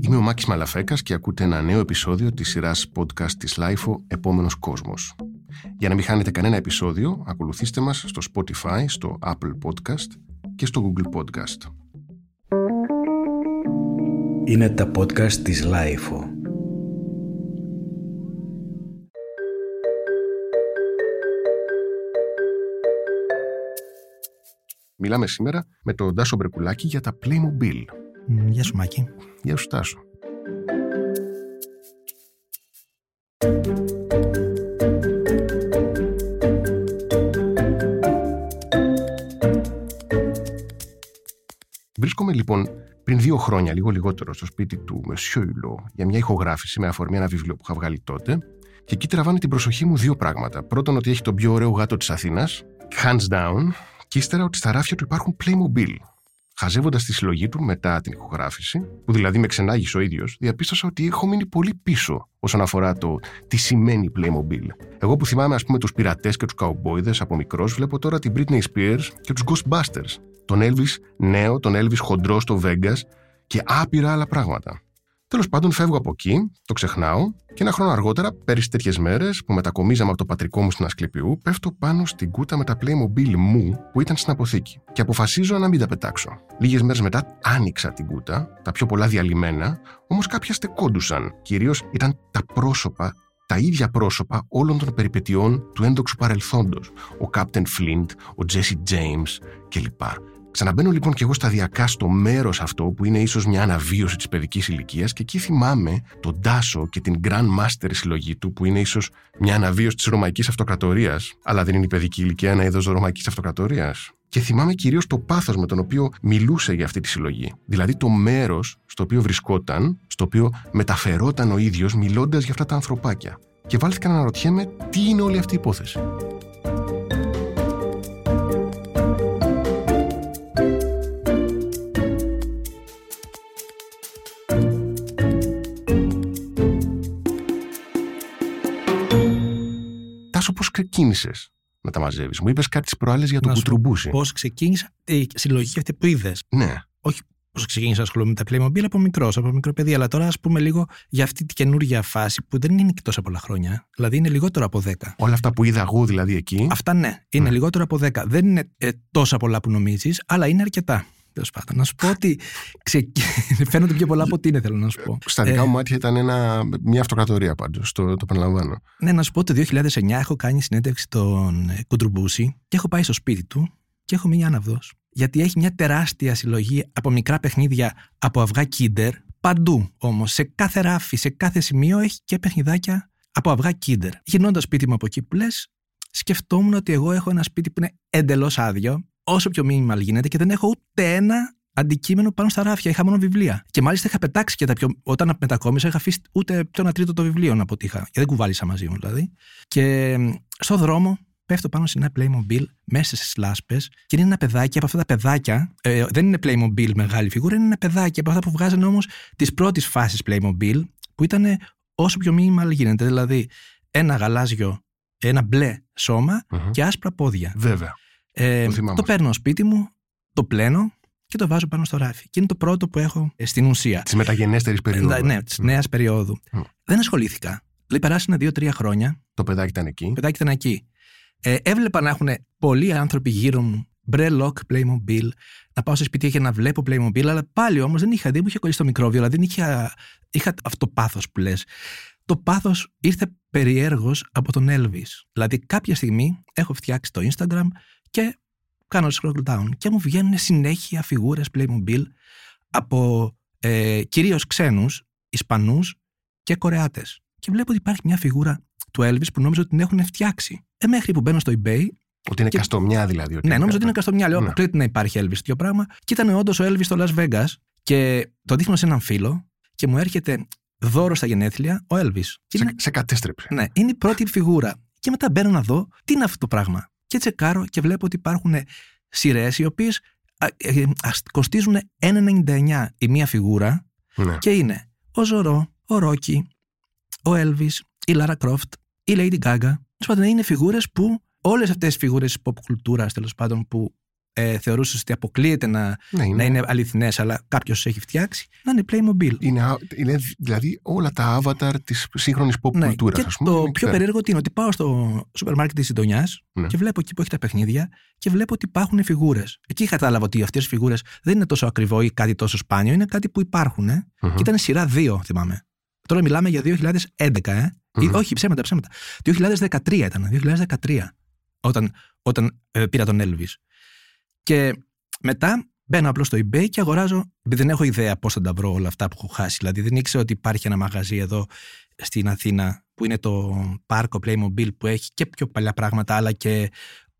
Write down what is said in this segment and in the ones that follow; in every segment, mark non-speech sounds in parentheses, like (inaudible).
Είμαι ο Μάκης Μαλαφέκας και ακούτε ένα νέο επεισόδιο της σειράς podcast της LIFO «Επόμενος κόσμος». Για να μην χάνετε κανένα επεισόδιο, ακολουθήστε μας στο Spotify, στο Apple Podcast και στο Google Podcast. Είναι τα podcast της LIFO. Μιλάμε σήμερα με τον Τάσο Μπρεκουλάκη για τα Playmobil. Γεια σου Μάκη. Γεια σου Τάσο. Βρίσκομαι λοιπόν πριν δύο χρόνια, λίγο λιγότερο, στο σπίτι του Μεσιόιλο για μια ηχογράφηση με αφορμή ένα βιβλίο που είχα βγάλει τότε. Και εκεί τραβάνε την προσοχή μου δύο πράγματα. Πρώτον, ότι έχει τον πιο ωραίο γάτο της Αθήνας, hands down, και ύστερα ότι στα ράφια του υπάρχουν Playmobil. Χαζεύοντας τη συλλογή του μετά την ηχογράφηση, που δηλαδή με ξενάγησε ο ίδιος, διαπίστωσα ότι έχω μείνει πολύ πίσω όσον αφορά το τι σημαίνει Playmobil. Εγώ που θυμάμαι, ας πούμε, τους πειρατές και τους καουμπόιδες από μικρός, βλέπω τώρα την Britney Spears και τους Ghostbusters. Τον Elvis νέο, τον Elvis χοντρό στο Vegas και άπειρα άλλα πράγματα. Τέλος πάντων, φεύγω από εκεί, το ξεχνάω και ένα χρόνο αργότερα, πέρυσι τέτοιες μέρες που μετακομίζαμε από το πατρικό μου στην Ασκληπιού, πέφτω πάνω στην κούτα με τα Playmobil μου που ήταν στην αποθήκη και αποφασίζω να μην τα πετάξω. Λίγες μέρες μετά άνοιξα την κούτα, τα πιο πολλά διαλυμένα, όμως κάποια στεκόντουσαν. Κυρίως ήταν τα πρόσωπα τα ίδια πρόσωπα όλων των περιπετειών του έντοξου παρελθόντος. Ο Captain Flint, ο Jesse James κλπ. Ξαναμπαίνω λοιπόν και εγώ σταδιακά στο μέρος αυτό που είναι ίσως μια αναβίωση της παιδικής ηλικίας και εκεί θυμάμαι τον Τάσο και την Grand Master συλλογή του που είναι ίσως μια αναβίωση της Ρωμαϊκής Αυτοκρατορίας, αλλά δεν είναι η παιδική ηλικία ένα είδος Ρωμαϊκής Αυτοκρατορίας. Και θυμάμαι κυρίως το πάθος με τον οποίο μιλούσε για αυτή τη συλλογή. Δηλαδή το μέρος στο οποίο βρισκόταν, στο οποίο μεταφερόταν ο ίδιος μιλώντας για αυτά τα ανθρωπάκια. Και βάλθηκα να αναρωτιέμαι τι είναι όλη αυτή η υπόθεση. Τάσο, πώς ξεκίνησες να τα μαζεύεις. Μου είπες κάτι τις προάλλες για τον κουτρουμπούσι. Πώς ξεκίνησα η συλλογή αυτή που είδες. Ναι. Όχι πώς ξεκίνησα να ασχολούμαι με τα Playmobil από μικρός, από μικρό παιδί. Αλλά τώρα ας πούμε λίγο για αυτή την καινούργια φάση που δεν είναι και τόσα πολλά χρόνια. Δηλαδή είναι λιγότερο από 10. Όλα αυτά που είδα εγώ δηλαδή εκεί. Αυτά ναι, είναι λιγότερο από 10. Δεν είναι ε, τόσα πολλά που νομίζεις, αλλά είναι αρκετά. Τέλος πάντων. Να σου πω ότι ξεκι... (laughs) φαίνονται πιο πολλά από ό,τι είναι, θέλω να σου πω. Στα δικά Ε, μου μάτια ήταν ένα, μια αυτοκρατορία πάντως, το, το επαναλαμβάνω. Ναι, να σου πω ότι το 2009 έχω κάνει συνέντευξη τον ε, Κουντρουμπούση και έχω πάει στο σπίτι του και έχω μείνει άναυδος. Γιατί έχει μια τεράστια συλλογή από μικρά παιχνίδια από αυγά Kinder. Παντού όμως, σε κάθε ράφι, σε κάθε σημείο έχει και παιχνιδάκια από αυγά Kinder. Γυρνώντας σπίτι μου από εκεί που λες, σκεφτόμουν ότι εγώ έχω ένα σπίτι που είναι εντελώς άδειο, όσο πιο minimal γίνεται και δεν έχω ούτε ένα αντικείμενο πάνω στα ράφια. Είχα μόνο βιβλία. Και μάλιστα είχα πετάξει και τα πιο. Όταν μετακόμισα, είχα αφήσει ούτε το ένα τρίτο των βιβλίων από ό,τι είχα. Και δεν κουβάλισα μαζί μου δηλαδή. Και μ, στο δρόμο πέφτω πάνω σε ένα Playmobil μέσα στις λάσπες και είναι ένα παιδάκι από αυτά τα παιδάκια. Ε, δεν είναι Playmobil μεγάλη φιγούρα, είναι ένα παιδάκι από αυτά που βγάζανε όμως τη πρώτη φάση Playmobil που ήταν όσο πιο minimal γίνεται. Δηλαδή ένα γαλάζιο, ένα μπλε σώμα Μμμ. και άσπρα πόδια. Βέβαια. Ε, Το θυμάμαι το αυτό. παίρνω σπίτι μου, το πλένω και το βάζω πάνω στο ράφι. Και είναι το πρώτο που έχω ε, στην ουσία. Της μεταγενέστερης περίοδου. Ε, ναι, της νέας περίοδου. Μμ. Δεν ασχολήθηκα. Δηλαδή, περάσανε δύο-τρία χρόνια. Το παιδάκι ήταν εκεί. Το παιδάκι ήταν εκεί. Ε, έβλεπα να έχουν πολλοί άνθρωποι γύρω μου μπρε lock Playmobil, να πάω σε σπίτι και να βλέπω Playmobil, αλλά πάλι όμως δεν είχα, δεν μου είχε κολλήσει το μικρόβιο, δηλαδή δεν είχα, είχα αυτό το πάθος που λες. Το πάθος ήρθε περιέργως από τον Elvis. Δηλαδή, κάποια στιγμή έχω φτιάξει το Instagram και κάνω scroll down και μου βγαίνουν συνέχεια φιγούρες Playmobil από ε, κυρίως ξένους, Ισπανούς και Κορεάτες. Και βλέπω ότι υπάρχει μια φιγούρα του Elvis που νόμιζα ότι την έχουν φτιάξει. Ε, μέχρι που μπαίνω στο eBay, Ότι είναι Και- καστομιά δηλαδή. Ότι ναι, νόμιζα ότι είναι καστομιά. Λέω, Ναι. αποκλείεται να υπάρχει Elvis τέτοιο πράγμα. Και ήταν όντως ο Elvis στο Las Vegas και το δείχνω σε έναν φίλο και μου έρχεται δώρο στα γενέθλια ο Elvis. Και Σε, είναι, σε κατέστρεψε. ναι, είναι η πρώτη φιγούρα. Και μετά μπαίνω να δω τι είναι αυτό το πράγμα. Και τσεκάρω και βλέπω ότι υπάρχουν σειρές οι οποίες κοστίζουν 1,99 η μία φιγούρα Ναι. και είναι ο Ζωρό, ο Ρόκι, ο Elvis, η Λάρα Κρόφτ, η Lady Gaga. Τέλος πάντων, είναι φιγούρες που όλες αυτές τι φιγούρες της pop κουλτούρας τέλος πάντων που ε, θεωρούσες ότι αποκλείεται να, Ναι, είναι, να είναι αληθινές, αλλά κάποιος του έχει φτιάξει, να είναι Playmobil. είναι, α- είναι δηλαδή όλα τα avatar της σύγχρονης pop Ναι, κουλτούρας. και το πιο περίεργο τι είναι ότι πάω στο σούπερ μάρκετ της γειτονιά Ναι. και βλέπω εκεί που έχει τα παιχνίδια και βλέπω ότι υπάρχουν φιγούρες. Εκεί κατάλαβα ότι αυτές οι φιγούρες δεν είναι τόσο ακριβό ή κάτι τόσο σπάνιο, είναι κάτι που υπάρχουν. Ε. Και ήταν σειρά 2, θυμάμαι. Τώρα μιλάμε για 2011, ε. Ή, Μμμ. όχι, ψέματα, ψέματα. 2013 ήταν, 2013, όταν, όταν ε, πήρα τον Elvis. Και μετά μπαίνω απλώς στο eBay και αγοράζω, επειδή δεν έχω ιδέα πώς θα τα βρω όλα αυτά που έχω χάσει. Δηλαδή δεν ήξερα ότι υπάρχει ένα μαγαζί εδώ στην Αθήνα που είναι το πάρκο Playmobil που έχει και πιο παλιά πράγματα, αλλά και.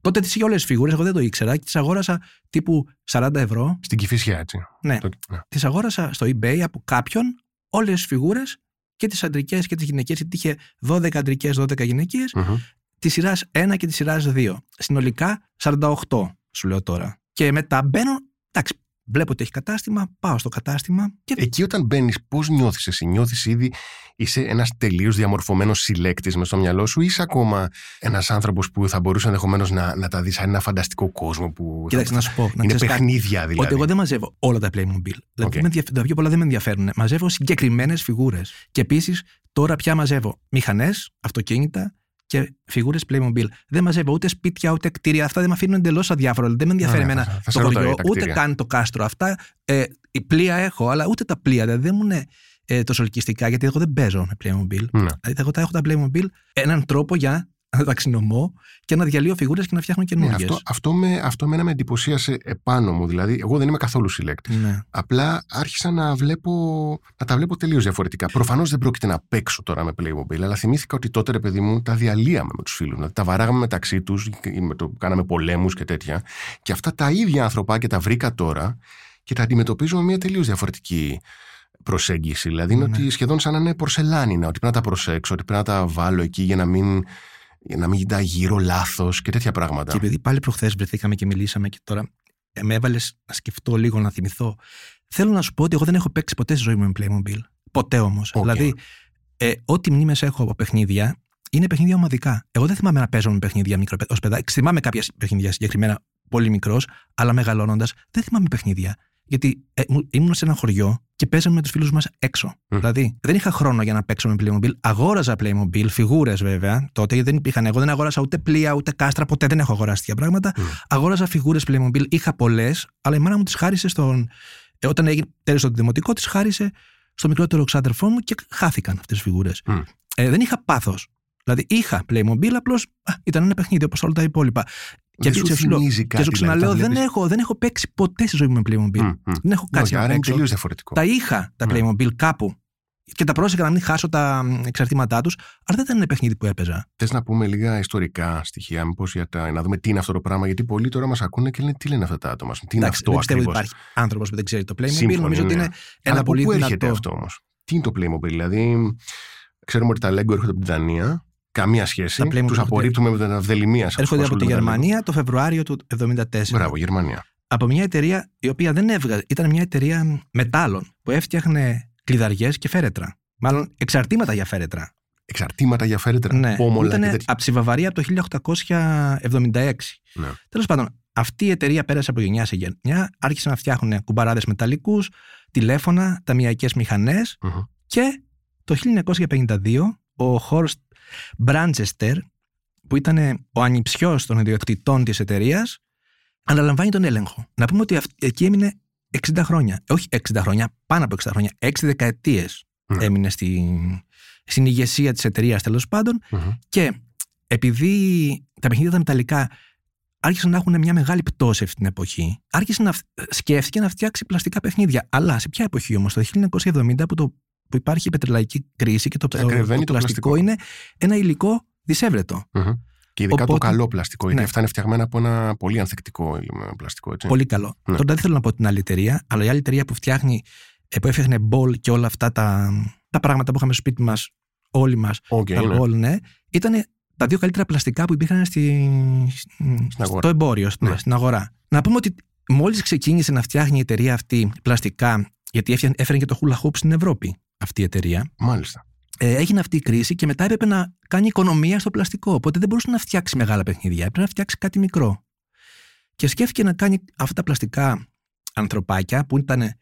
Τότε τις είχε όλες τις φιγούρες, εγώ δεν το ήξερα και τις αγόρασα τύπου 40 ευρώ. Στην κυφυσιά, έτσι. Ναι, Το- ναι. τις αγόρασα στο eBay από κάποιον όλες τις φιγούρες και τις αντρικές και τις γυναικές, γιατί είχε 12 αντρικές, 12 γυναικείε, Μμμ. τη σειράς 1 και τη σειράς 2. Συνολικά 48, σου λέω τώρα. Και μετά μπαίνω, εντάξει, βλέπω ότι έχει κατάστημα, πάω στο κατάστημα και Εκεί όταν μπαίνεις, πώς νιώθεις εσύ, νιώθεις ήδη είσαι ένας τελείως διαμορφωμένος συλλέκτης μες στο μυαλό σου, ή είσαι ακόμα ένας άνθρωπος που θα μπορούσε ενδεχομένως να, να τα δεις σαν ένα φανταστικό κόσμο που. κοίταξε θα- να σου πω. Να είναι ξέρεις κάτι. παιχνίδια δηλαδή. Ότι εγώ δεν μαζεύω όλα τα Playmobil. Δηλαδή Οκ. με ενδιαφ- τα πιο πολλά δεν με ενδιαφέρουν. Μαζεύω συγκεκριμένες φιγούρες. Και επίσης τώρα πια μαζεύω μηχανές, αυτοκίνητα και φιγούρες Playmobil. Δεν μαζεύω ούτε σπίτια ούτε κτίρια. Αυτά δεν με αφήνουν εντελώς αδιάφορα. Δεν με ενδιαφέρει Ωραία, εμένα θα- θα σε το ρωτάω χωριό, για τα ούτε κτίρια. καν το κάστρο. Αυτά ε, η πλοία έχω, αλλά ούτε τα πλοία. Δηλαδή δεν μου είναι ε, τόσο ελκυστικά, γιατί εγώ δεν παίζω με Playmobil. Ναι. Δηλαδή εγώ τα έχω τα Playmobil έναν τρόπο για να τα ξυνομώ και να διαλύω φιγούρες και να φτιάχνω Ναι, καινούργιες. αυτό, αυτό, με, αυτό εμένα με εντυπωσίασε επάνω μου. Δηλαδή, εγώ δεν είμαι καθόλου συλλέκτη. Ναι. Απλά άρχισα να, βλέπω, να τα βλέπω τελείως διαφορετικά. Προφανώς δεν πρόκειται να παίξω τώρα με Playmobil, αλλά θυμήθηκα ότι τότε, ρε παιδί μου, τα διαλύαμε με τους φίλους. Δηλαδή, τα βαράγαμε μεταξύ τους, κάναμε πολέμους και τέτοια. Και αυτά τα ίδια ανθρωπάκια τα βρήκα τώρα και τα αντιμετωπίζω με μια τελείως διαφορετική προσέγγιση. Δηλαδή, είναι Ναι. ότι σχεδόν σαν να είναι πορσελάνινα, ότι πρέπει να τα προσέξω, ότι πρέπει να τα βάλω εκεί για να μην, για να μην τα γείρω λάθος και τέτοια πράγματα. Και επειδή πάλι προχθές βρεθήκαμε και μιλήσαμε και τώρα ε, με έβαλες να σκεφτώ λίγο, να θυμηθώ. Θέλω να σου πω ότι εγώ δεν έχω παίξει ποτέ στη ζωή μου με Playmobil. Ποτέ όμως. Οκ. Δηλαδή, ε, ό,τι μνήμες έχω από παιχνίδια είναι παιχνίδια ομαδικά. Εγώ δεν θυμάμαι να παίζω με παιχνίδια μικρό ως παιδάκι. Θυμάμαι κάποια παιχνίδια συγκεκριμένα πολύ μικρός, αλλά μεγαλώνοντας δεν θυμάμαι παιχνίδια. Γιατί ε, μου- ήμουν σε ένα χωριό και παίζαμε με τους φίλους μας έξω. Μμ. Δηλαδή, δεν είχα χρόνο για να παίξω με Playmobil. Αγόραζα Playmobil, φιγούρες βέβαια. Τότε γιατί δεν υπήρχαν. Εγώ δεν αγόρασα ούτε πλοία ούτε κάστρα, ποτέ δεν έχω αγοράσει τέτοια πράγματα. Μμ. Αγόραζα φιγούρες Playmobil, είχα πολλές, αλλά η μάνα μου τις χάρισε στον. Ε, όταν έγινε τέλειωσε το δημοτικό, τις χάρισε στο μικρότερο ξάδερφό μου και χάθηκαν αυτές τις φιγούρες. Μμ. Ε, δεν είχα πάθος. Δηλαδή είχα Playmobil, απλώς ήταν ένα παιχνίδι όπως όλα τα υπόλοιπα. Δεν και σου σου λέω- θυμίζει Και κάτι. σου δηλαδή, ξαναλέω, τα δεν, βλέπεις- έχω, δεν έχω παίξει ποτέ στη ζωή μου με Playmobil. Μμ, μμ. Δεν έχω κάτσει Όχι, να άρα είναι παίξω. τελείως διαφορετικό. Τα είχα τα Ναι. Playmobil κάπου. Και τα πρόσεχα να μην χάσω τα μ, εξαρτήματά τους, αλλά δεν ήταν ένα παιχνίδι που έπαιζα. Θες να πούμε λίγα ιστορικά στοιχεία, μήπως για τα, να δούμε τι είναι αυτό το πράγμα. Γιατί πολλοί τώρα μας ακούνε και λένε τι λένε αυτά τα άτομα. Τι είναι Εντάξει, αυτό δεν πιστεύω ότι ακριβώς. υπάρχει άνθρωπος που δεν ξέρει το Playmobil. Σύμφωνοι, Νομίζω ότι ναι. είναι Αλλά ένα από πολύ πού δυνατό. έρχεται αυτό όμως; Τι είναι το Playmobil, δηλαδή. Ξέρουμε ότι τα Lego έρχονται από την Δανία. Καμία σχέση. Τα Playmobil Τους απορρίπτουμε με την αυδελημία σας. Έρχονται από τη Γερμανία το Φεβρουάριο του 1974. Μπράβο, Γερμανία. Από μια εταιρεία η οποία δεν έβγαζε. Ήταν μια εταιρεία μετάλλων που έφτιαχνε κλειδαριές και φέρετρα. Μάλλον εξαρτήματα για φέρετρα. Εξαρτήματα για φέρετρα. Ναι, πόμολα ήταν και τέτοια. από τη Βαβαρία από το 1876. Ναι. Τέλος πάντων, αυτή η εταιρεία πέρασε από γενιά σε γενιά, άρχισαν να φτιάχνουν κουμπαράδες μεταλλικούς, τηλέφωνα, ταμιακές μηχανές Μμμ. και το 1952 ο Χόρστ Μπράντζεστερ, που ήταν ο ανιψιός των ιδιοκτητών της εταιρείας, αναλαμβάνει τον έλεγχο. Να πούμε ότι αυ- εκεί έμεινε 60 χρόνια. Ε, Όχι 60 χρόνια, πάνω από 60 χρόνια. 6 δεκαετίες Ναι. έμεινε στη, στην ηγεσία της εταιρείας τέλος πάντων Μμμ. και επειδή τα παιχνίδια τα μεταλλικά άρχισαν να έχουν μια μεγάλη πτώση αυτή την εποχή, άρχισε να φ- σκέφτηκε να φτιάξει πλαστικά παιχνίδια. Αλλά σε ποια εποχή όμως, το 1970 που, το, που υπάρχει η πετρελαϊκή κρίση και το, το, Ακριβαίνει το το πλαστικό, πλαστικό. είναι ένα υλικό δυσεύρετο. Μμμ. Και ειδικά Οπότε- το καλό πλαστικό, γιατί Ναι. αυτά είναι φτιαγμένα από ένα πολύ ανθεκτικό πλαστικό. Έτσι. Πολύ καλό. Ναι. Τώρα δεν θέλω να πω την άλλη εταιρεία, αλλά η άλλη εταιρεία που φτιάχνει, ε, που έφτιαχνε μπολ και όλα αυτά τα, τα πράγματα που είχαμε στο σπίτι μας, όλοι μας, Οκ, τα ναι. μπολ, ναι, ήταν τα δύο καλύτερα πλαστικά που υπήρχαν στη, αγορά. στο εμπόριο, ναι, Ναι. στην αγορά. Να πούμε ότι μόλις ξεκίνησε να φτιάχνει η εταιρεία αυτή πλαστικά, γιατί έφτιανε- έφερε και το hula hoop στην Ευρώπη αυτή η εταιρεία, Μάλιστα. ε, έγινε αυτή η κρίση και μετά έπρεπε να κάνει οικονομία στο πλαστικό. Οπότε δεν μπορούσε να φτιάξει μεγάλα παιχνίδια. Έπρεπε να φτιάξει κάτι μικρό. Και σκέφτηκε να κάνει αυτά τα πλαστικά ανθρωπάκια που, ήταν,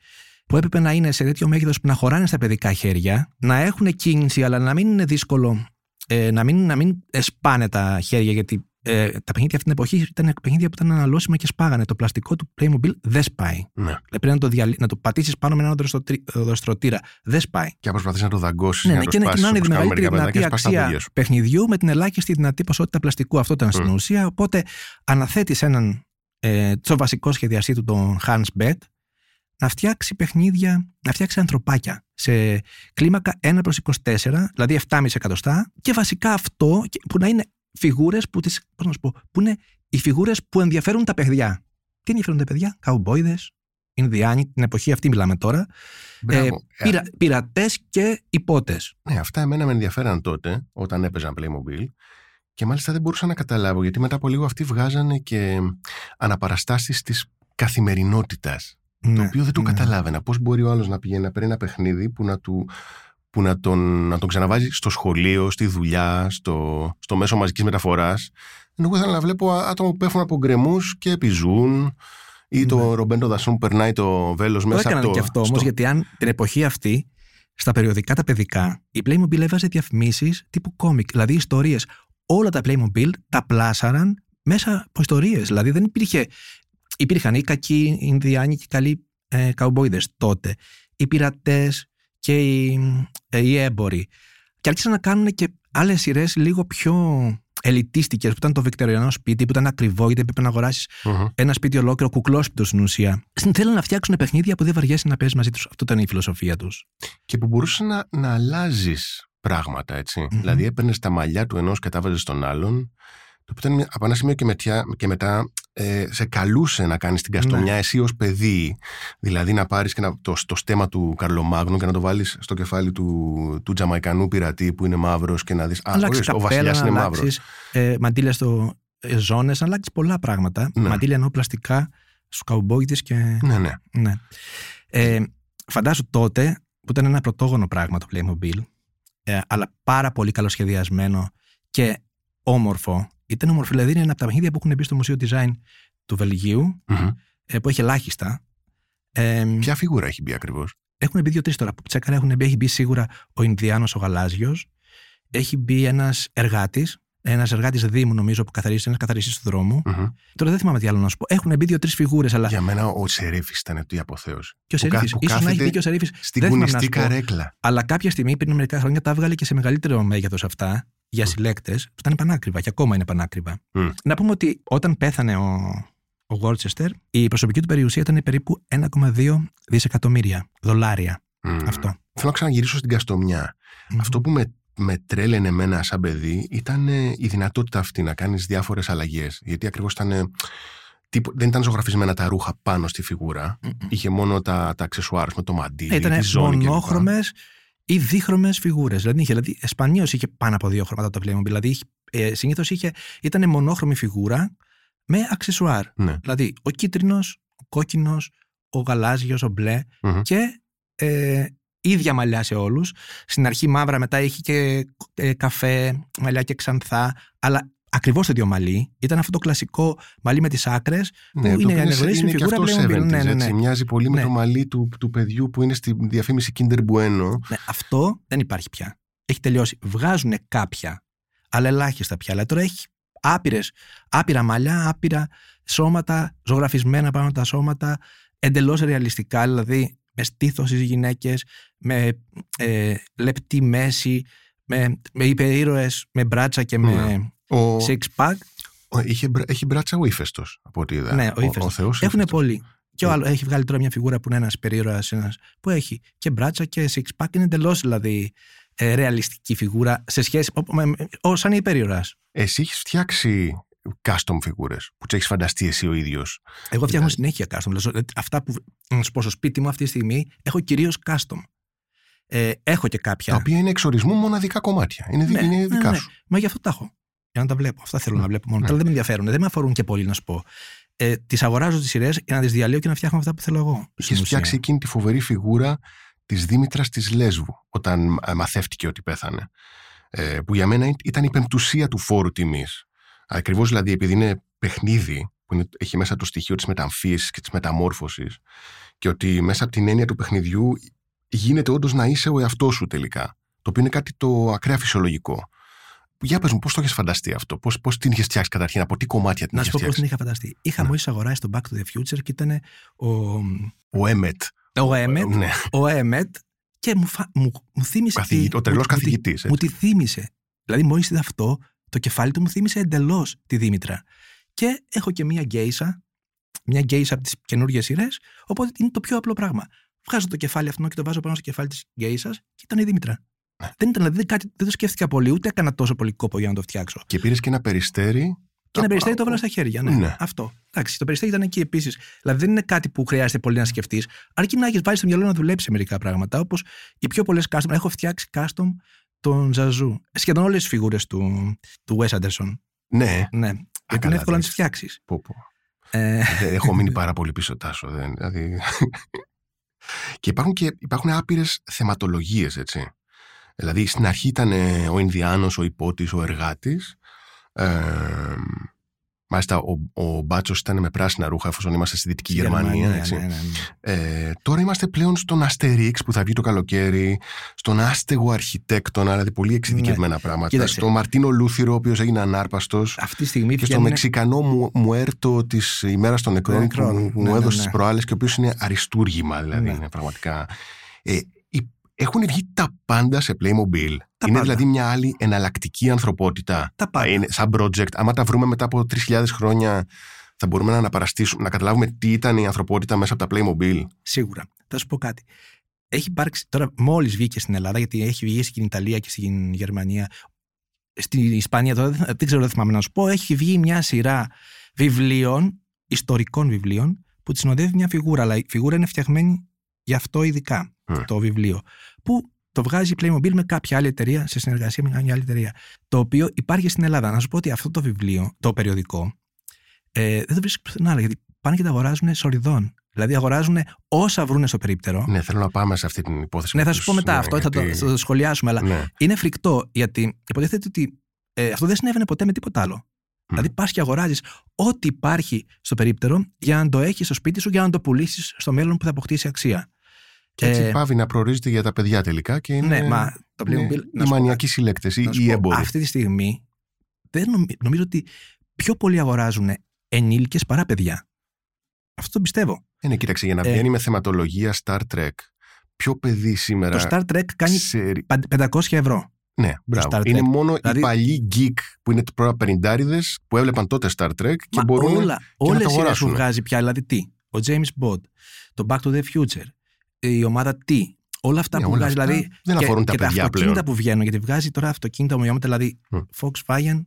που έπρεπε να είναι σε τέτοιο μέγεθος που να χωράνε στα παιδικά χέρια, να έχουν κίνηση, αλλά να μην είναι δύσκολο ε, να, μην, να μην σπάνε τα χέρια, γιατί ε, τα παιχνίδια αυτή την εποχή ήταν παιχνίδια που ήταν αναλώσιμα και σπάγανε. Το πλαστικό του Playmobil δεν σπάει. Ναι. Δηλαδή πρέπει να το, διαλύ... να το πατήσεις πάνω με έναν δροστρωτήρα. Δεν σπάει. Και αν προσπαθείς να το δαγκώσεις. Ναι, να ναι, το και να σπάσεις, κοινώνει όπως τη κάνουν μεγαλύτερη μερικά δυνατή παιδάκια, σπάς τα αξία πόδια σου. παιχνιδιού με την ελάχιστη δυνατή ποσότητα πλαστικού. Αυτό ήταν στην Μμ. ουσία. Οπότε αναθέτεις έναν ε, στο βασικό σχεδιαστή του, τον Hans Beck, να φτιάξει παιχνίδια, να φτιάξει ανθρωπάκια σε κλίμακα 1 προς 24, δηλαδή 7,5 εκατοστά και βασικά αυτό και- που να είναι φιγούρες που, τις, πώς να σου πω, που είναι οι φιγούρες που ενδιαφέρουν τα παιδιά. Τι ενδιαφέρουν τα παιδιά, καουμπόιδες, Ινδιάνοι, την εποχή αυτή μιλάμε τώρα, Μπράβο. Ε, πειρα, πειρατές και υπότες. Ναι, αυτά εμένα με ενδιαφέραν τότε, όταν έπαιζαν Playmobil. Και μάλιστα δεν μπορούσα να καταλάβω, γιατί μετά από λίγο αυτοί βγάζανε και αναπαραστάσεις της καθημερινότητας. Το Ναι, οποίο δεν το ναι. καταλάβαινα. Πώς μπορεί ο άλλος να πηγαίνει να παίρνει ένα παιχνίδι που να, του, που να, τον, να τον ξαναβάζει στο σχολείο, στη δουλειά, στο, στο μέσο μαζικής μεταφοράς. Ενώ εγώ ήθελα να βλέπω α- άτομα που πέφτουν από γκρεμούς και επιζούν ή το Ναι. Ρομπέντο Δασόν που περνάει το βέλος Το μέσα από έκαναν το... και αυτό όμως, στο- γιατί αν την εποχή αυτή, στα περιοδικά τα παιδικά, η Playmobil έβαζε διαφημίσεις τύπου κόμικ, δηλαδή ιστορίες. Όλα τα Playmobil τα πλάσαραν μέσα από ιστορίες. Δηλαδή δεν υπήρχε. Υπήρχαν οι κακοί Ινδιάνοι και οι καλοί ε, καουμπόιδες τότε. Οι πειρατές και οι, ε, οι έμποροι. Και άρχισαν να κάνουν και άλλες σειρές λίγο πιο ελιτίστικες, που ήταν το βικτωριανό σπίτι, που ήταν ακριβό, γιατί έπρεπε να αγοράσεις Μμμ. ένα σπίτι ολόκληρο κουκλόσπιτος στην ουσία. Θέλουν να φτιάξουν παιχνίδια που δεν βαριέσαι να παίζεις μαζί τους. Αυτό ήταν η φιλοσοφία τους. και που μπορούσε να, να αλλάζεις πράγματα, έτσι. Μμμ. Δηλαδή έπαιρνες τα μαλλιά του ενός και τα βάζε στον άλλον. Το οποίο ήταν από ένα σημείο και, μετιά, και μετά ε, σε καλούσε να κάνεις την καστομιά Ναι. εσύ ως παιδί. Δηλαδή να πάρεις και να, το, το στέμα του Καρλομάγνου και να το βάλεις στο κεφάλι του, του Τζαμαϊκανού πειρατή που είναι μαύρος και να δεις. Α, αλλάξεις ορίστε, ο καπέλα, βασιλιάς να είναι μαύρος. αλλάξεις ε, μαντήλια στο ε, ζώνες, να αλλάξεις πολλά πράγματα. Ναι. Μαντήλια εννοώ πλαστικά στους καουμπόιδε και. Ναι, ναι. Ναι. Ε, φαντάσου τότε που ήταν ένα πρωτόγονο πράγμα το Playmobil, ε, αλλά πάρα πολύ καλοσχεδιασμένο και όμορφο. Ήταν όμορφο, δηλαδή είναι ένα από τα παιχνίδια που έχουν μπει στο Μουσείο Design του Βελγίου, Μμμ. ε, που έχει ελάχιστα. Ε, Ποια φίγουρα έχει μπει ακριβώς; Έχουν μπει δύο-τρει τώρα που τσέκαρα. Έχουν μπει, έχει μπει σίγουρα ο Ινδιάνος ο Γαλάζιος. Έχει μπει ένας εργάτης, ένας εργάτης Δήμου, νομίζω, που καθαρίζει, ένας καθαριστής του δρόμου. Τώρα δεν θυμάμαι τι άλλο να σου πω. Έχουν μπει δύο-τρει φιγούρες, αλλά. Για μένα ο Σερίφης ήταν η αποθέωση. Και ο που κα- Σερίφη. που ίσως να έχει κάθεται μπει και ο Σερίφης. Στην Δεν θυμάμαι να κουνιστή σου πω. καρέκλα. Αλλά κάποια στιγμή πριν μερικά χρόνια τα έβγαλε και σε μεγαλύτερο μέγεθος αυτά για συλλέκτες, που ήταν πανάκριβα και ακόμα είναι πανάκριβα. Μμ. Να πούμε ότι όταν πέθανε ο, ο Γόρτσεστερ, η προσωπική του περιουσία ήταν περίπου 1,2 δισεκατομμύρια δολάρια. Μμ. Αυτό. Θέλω να ξαναγυρίσω στην καστομιά. Αυτό που με, με τρέλαινε εμένα σαν παιδί ήταν ε, η δυνατότητα αυτή να κάνεις διάφορες αλλαγές. Γιατί ακριβώς ήταν... ε, τύπο- δεν ήταν ζωγραφισμένα τα ρούχα πάνω στη φιγούρα. Μμμ. Είχε μόνο τα, τα αξεσουάρ με το μαντίλι, Ήταν τη ζώνη κλπ. μονόχρωμες ή δίχρωμες φιγούρες. Δηλαδή, είχε, δηλαδή σπανίω είχε πάνω από δύο χρώματα το Playmobil. Δηλαδή, ε, συνήθως ήταν μονόχρωμη φιγούρα με αξεσουάρ. Ναι. Δηλαδή, ο κίτρινος, ο κόκκινος, ο γαλάζιος, ο μπλε Μμμ. και ε, ίδια μαλλιά σε όλους. Στην αρχή μαύρα, μετά είχε και ε, καφέ, μαλλιά και ξανθά. Αλλά ακριβώς το ίδιο μαλλί. Ήταν αυτό το κλασικό μαλλί με τις άκρες. Ναι, είναι το οποίο αναγνωρίσιμη και φιγούρα αυτό Playmobil. 70s, Ναι, ναι, ναι. έτσι. Μοιάζει πολύ με Ναι. το μαλλί του, του παιδιού που είναι στη διαφήμιση Kinder Bueno. Ναι, αυτό δεν υπάρχει πια. Έχει τελειώσει. Βγάζουν κάποια, αλλά ελάχιστα πια. Αλλά τώρα έχει άπειρες, άπειρα μαλλιά, άπειρα σώματα, ζωγραφισμένα πάνω τα σώματα, εντελώς ρεαλιστικά, δηλαδή με στήθος στις γυναίκες, με ε, λεπτή μέση, με, με υπερήρωες, με μπράτσα και με Ναι. Ο, six pack. ο- είχε, μπρα- έχει μπράτσα ο ύφεστος, από ό,τι είδα. Ναι, ο ο, ύφεστος. ο Θεός Έχουν ύφεστος. πολύ. Και ο Ε. άλλος έχει βγάλει τώρα μια φιγούρα που είναι ένας περίρωα, ένας, που έχει και μπράτσα και six pack. Είναι εντελώς δηλαδή ε, ρεαλιστική φιγούρα σε σχέση. ο- με- με- ο- σαν υπερήρωα. Εσύ έχεις φτιάξει custom φιγούρες που τις έχεις φανταστεί εσύ ο ίδιος; Εγώ φτιάχνω Δηλαδή. συνέχεια custom. Δηλαδή, αυτά που να σου πω στο σπίτι μου αυτή τη στιγμή έχω κυρίως custom. Ε, έχω και κάποια. Τα οποία είναι εξορισμού μοναδικά κομμάτια. Είναι, δι- Ναι, είναι ναι, δικά ναι. σου. Μα γι' αυτό τα έχω. Για να τα βλέπω. Αυτά θέλω να βλέπω μόνο. Ναι. Τώρα δεν με ενδιαφέρουν. Δεν με αφορούν και πολύ, να σου πω. Ε, τις αγοράζω τις σειρές για να τις διαλύω και να φτιάχνω αυτά που θέλω εγώ. στην Είχε ουσία. φτιάξει εκείνη τη φοβερή φιγούρα της Δήμητρας της Λέσβου, όταν ε, μαθεύτηκε ότι πέθανε. Ε, που για μένα ήταν η πεμπτουσία του φόρου τιμής. Ακριβώς δηλαδή επειδή είναι παιχνίδι που που είναι, έχει μέσα το στοιχείο της μεταμφίεση και της μεταμόρφωσης. Και ότι μέσα από την έννοια του παιχνιδιού γίνεται όντως να είσαι ο εαυτός σου τελικά. Το οποίο είναι κάτι το ακραία φυσιολογικό. Για πες μου, πώς το έχει φανταστεί αυτό, πώς πώς την είχες φτιάξει καταρχήν, από τι κομμάτια την Να είχες σου πω πώς φτιάξει; την είχα φανταστεί. Είχα Ναι. μόλι αγοράσει το Back to the Future και ήταν ο, Ο Έμετ. ο Έμετ, Ναι, ο Έμετ και μου, φα... μου, μου θύμισε. Καθηγη- τη- ο τρελός μου- μου τη- καθηγητής, Μου έτσι. τη θύμισε. Δηλαδή, μόλι είδα αυτό, το κεφάλι του μου θύμισε εντελώς τη Δήμητρα. Και έχω και μία γκέισα, μια γκέισα από τις καινούργιες σειρές, οπότε είναι το πιο απλό πράγμα. Βγάζω το κεφάλι αυτό και το βάζω πάνω στο κεφάλι της γκέισας και ήταν η Δήμητρα. Ναι. Δεν, ήταν, δηλαδή, κάτι, δεν το σκέφτηκα πολύ, ούτε έκανα τόσο πολύ κόπο για να το φτιάξω. και πήρες και ένα περιστέρι. Και ένα Α, περιστέρι α, το έβαλα στα χέρια. Ναι, Ναι. αυτό. Εντάξει, το περιστέρι ήταν εκεί επίσης. Δηλαδή δεν είναι κάτι που χρειάζεται πολύ να σκεφτείς, αρκεί να έχεις βάλει στο μυαλό να δουλέψει σε μερικά πράγματα. Όπως οι πιο πολλές custom. Έχω φτιάξει custom τον Ζαζού. Σχεδόν όλες τις φιγούρες του, του Wes Anderson. Ναι, Ναι. Γιατί είναι καλά, εύκολο να τις δεν- φτιάξεις. πω, πω. Ε, Δεν έχω μείνει πάρα πολύ πίσω τάσο. Δεν, δηλαδή... (laughs) και υπάρχουν και υπάρχουν άπειρες θεματολογίες, έτσι. Δηλαδή, στην αρχή ήταν ε, ο Ινδιάνος, ο υπότης, ο εργάτης. Ε, μάλιστα, ο, ο Μπάτσος ήταν με πράσινα ρούχα, εφόσον είμαστε στη Δυτική στη Γερμανία. ναι, έτσι. ναι, ναι. Ε, τώρα είμαστε πλέον στον Αστερίξ που θα βγει το καλοκαίρι, στον Άστεγο Αρχιτέκτονα, δηλαδή πολύ εξειδικευμένα πράγματα. Κοίταξε. Στο Μαρτίνο Λούθυρο, ο οποίος έγινε ανάρπαστος. Αυτή τη στιγμή Και στο βγαίνουν- Μεξικανό μου, Μουέρτο της ημέρας των νεκρών, Των νεκρών, που, που ναι, μου ναι, έδωσε ναι. τι προάλλες και ο οποίος είναι αριστούργημα, δηλαδή. Ναι. Είναι πραγματικά. Ε, οι- έχουν βγει τα πάντα σε Playmobil. Τα είναι πάντα. δηλαδή μια άλλη εναλλακτική ανθρωπότητα. Τα πάντα. Είναι σαν project. Άμα τα βρούμε μετά από 3.000 χρόνια, θα μπορούμε να αναπαραστήσουμε, να καταλάβουμε τι ήταν η ανθρωπότητα μέσα από τα Playmobil. Σίγουρα. Θα σου πω κάτι. Έχει υπάρξει, τώρα μόλις βγήκε στην Ελλάδα, γιατί έχει βγει στην Ιταλία και στην Γερμανία. Στην Ισπανία, τώρα δεν, δεν ξέρω, δεν θυμάμαι να σου πω, έχει βγει μια σειρά βιβλίων, ιστορικών βιβλίων, που τη συνοδεύει μια φιγούρα. Αλλά η φιγούρα είναι φτιαγμένη γι' αυτό ειδικά Μμ. το βιβλίο. Που το βγάζει η Playmobil με κάποια άλλη εταιρεία, σε συνεργασία με μια άλλη εταιρεία. Το οποίο υπάρχει στην Ελλάδα. Να σου πω ότι αυτό το βιβλίο, το περιοδικό, ε, δεν το βρίσκει πουθενά, γιατί πάνε και τα αγοράζουν σοριδών. Δηλαδή αγοράζουν όσα βρούνε στο περίπτερο. Ναι, θέλω να πάμε σε αυτή την υπόθεση. Ναι, με θα σου τους- πω μετά ναι, αυτό, θα, το, γιατί- θα το σχολιάσουμε, αλλά Ναι. είναι φρικτό γιατί υποτίθεται ότι ε, αυτό δεν συνέβαινε ποτέ με τίποτα άλλο. Δηλαδή πας και αγοράζεις ό,τι υπάρχει στο περίπτερο για να το έχεις στο σπίτι σου για να το πουλήσεις στο μέλλον που θα αποκτήσει αξία. Και έτσι Ε, πάβει να προορίζεται για τα παιδιά τελικά και είναι. ναι, μα το είναι Playmobil. να οι σου πω μανιακοί συλλέκτες ή Να σου οι πω, έμποροι. Αυτή τη στιγμή δεν νομι- νομίζω ότι πιο πολλοί αγοράζουν ενήλικες παρά παιδιά. Αυτό το πιστεύω. Ε, ναι, κοίταξε, για να Ε, βγαίνει με θεματολογία Star Trek. Ποιο παιδί σήμερα. Το Star Trek κάνει ξέρει- παν- 500 ευρώ. Ναι, μπράβο. Star Trek. Είναι μόνο Δηλαδή- οι παλιοί geek που είναι τώρα πενιντάριδε που έβλεπαν τότε Star Trek και Μα μπορούν. όλα, να όλες το οι σειρές που αγοράσουν. βγάζει πια, δηλαδή τι, ο James Bond, το Back to the Future, η ομάδα τι, όλα αυτά Ναι, που όλα βγάζει, αυτά δηλαδή δεν και, αφορούν τα και παιδιά τα αυτοκίνητα πλέον. που βγαίνουν, γιατί βγάζει τώρα αυτοκίνητα ομοιόμετρα, δηλαδή Μμ. Volkswagen,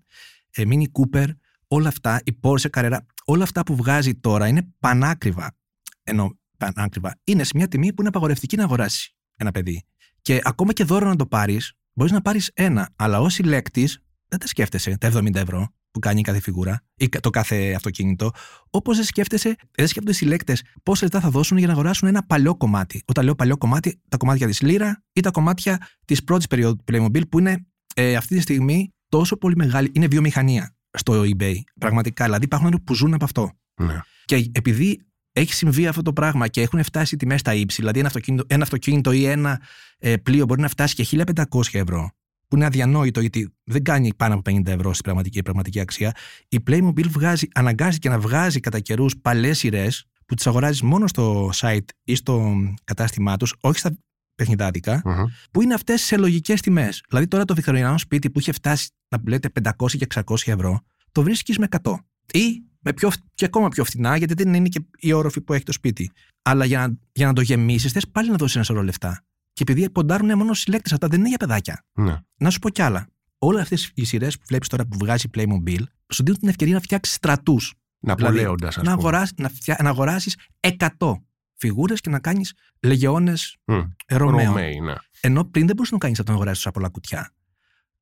ε, Mini Cooper, όλα αυτά, η Porsche Carrera, όλα αυτά που βγάζει τώρα είναι πανάκριβα. Ενώ πανάκριβα. Είναι σε μια τιμή που είναι απαγορευτική να αγοράσει ένα παιδί. Και ακόμα και δώρο να το πάρεις, μπορείς να πάρεις ένα. Αλλά ως συλλέκτης, δεν τα σκέφτεσαι τα 70 ευρώ που κάνει κάθε φιγούρα ή το κάθε αυτοκίνητο. Όπως δεν σκέφτεσαι, δεν σκέφτονται οι συλλέκτες πόσα λεπτά θα δώσουν για να αγοράσουν ένα παλιό κομμάτι. Όταν λέω παλιό κομμάτι, τα κομμάτια της Λύρα ή τα κομμάτια της πρώτης περίοδου Playmobil που είναι ε, αυτή τη στιγμή τόσο πολύ μεγάλη. Είναι βιομηχανία στο eBay. Πραγματικά. Δηλαδή υπάρχουν άνθρωποι που ζουν από αυτό. Ναι. Και επειδή έχει συμβεί αυτό το πράγμα και έχουν φτάσει οι τιμές στα ύψη, δηλαδή ένα αυτοκίνητο, ένα αυτοκίνητο ή ένα ε, πλοίο μπορεί να φτάσει και 1500 ευρώ, που είναι αδιανόητο γιατί δεν κάνει πάνω από 50 ευρώ στην πραγματική, πραγματική αξία, η Playmobil βγάζει, αναγκάζει και να βγάζει κατά καιρούς παλές σειρές που τις αγοράζεις μόνο στο site ή στο κατάστημά τους, όχι στα παιχνιδάδικα, Μμμ. που είναι αυτές σε λογικές τιμές. Δηλαδή τώρα το βικτωριανό σπίτι που είχε φτάσει να λέτε 500 και 600 ευρώ, το βρίσκεις με 100. Ή με πιο, φ- και ακόμα πιο φθηνά, γιατί δεν είναι και η όροφη που έχει το σπίτι. Αλλά για να, για να το γεμίσεις, θες πάλι να δώσεις ένα σωρό λεφτά. Και επειδή ποντάρουν μόνο συλλέκτες, αυτά δεν είναι για παιδάκια. Ναι. Να σου πω κι άλλα. Όλες αυτές οι σειρές που βλέπεις τώρα που βγάζει η Playmobil, σου δίνουν την ευκαιρία να φτιάξεις στρατούς. Ναπολέοντα, ας να, πούμε. αγοράσει, να, φτια... να αγοράσεις 100 φιγούρες και να κάνεις λεγεώνες Μμ. Ρωμαίων. Ρωμαίοι, ναι. Ενώ πριν δεν μπορούσες να κάνεις αυτό να αγοράσεις τόσα πολλά κουτιά.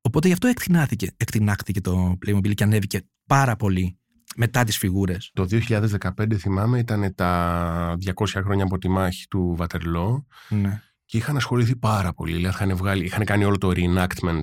Οπότε γι' αυτό εκτινάχθηκε, εκτινάχθηκε το Playmobil και ανέβηκε πάρα πολύ μετά τις φιγούρες. Το 2015 θυμάμαι ήταν τα 200 χρόνια από τη μάχη του Βατερλό Ναι. Και είχαν ασχοληθεί πάρα πολύ. Δηλαδή είχαν, βγάλει, είχαν κάνει όλο το reenactment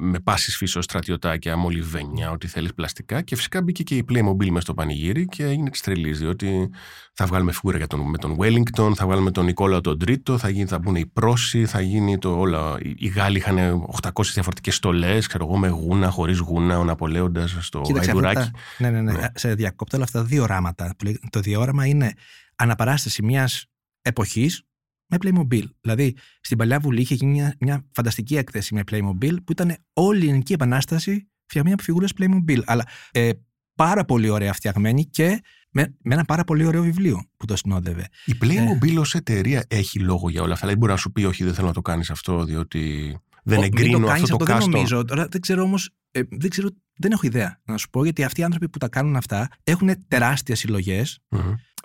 με πάσης φύσεως στρατιωτάκια, μολυβένια, ό,τι θέλεις πλαστικά. Και φυσικά μπήκε και η Playmobil μέσα στο πανηγύρι και έγινε της τρελής. Διότι θα βγάλουμε φιγούρα για τον, με τον Wellington, θα βγάλουμε τον Νικόλαο τον Τρίτο, θα, γίνει, θα μπουν οι Πρόσοι, θα γίνει το όλα. Οι Γάλλοι είχαν 800 διαφορετικές στολές, ξέρω εγώ, με γούνα, χωρίς γούνα, ο Ναπολέοντας στο Γαϊδουράκι. Ναι, ναι, ναι, ναι. Σε διακόπτω όλα αυτά τα δύο οράματα. Το διόραμα είναι αναπαράσταση μιας εποχής με Playmobil. Δηλαδή, στην παλιά Βουλή είχε γίνει μια, μια φανταστική έκθεση με Playmobil που ήταν όλη η ελληνική επανάσταση φτιαγμένη από φιγούρες Playmobil. Αλλά ε, πάρα πολύ ωραία φτιαγμένη και με, με ένα πάρα πολύ ωραίο βιβλίο που το συνόδευε. Η Playmobil ε, ως εταιρεία έχει λόγο για όλα αυτά. Δηλαδή, μπορεί να σου πει, Όχι, δεν θέλω να το κάνεις αυτό, διότι δεν εγκρίνω αυτό το, κάστο. Δεν νομίζω. Τώρα δεν ξέρω όμως. Ε, δεν, ξέρω, δεν έχω ιδέα να σου πω, γιατί αυτοί οι άνθρωποι που τα κάνουν αυτά έχουν τεράστιες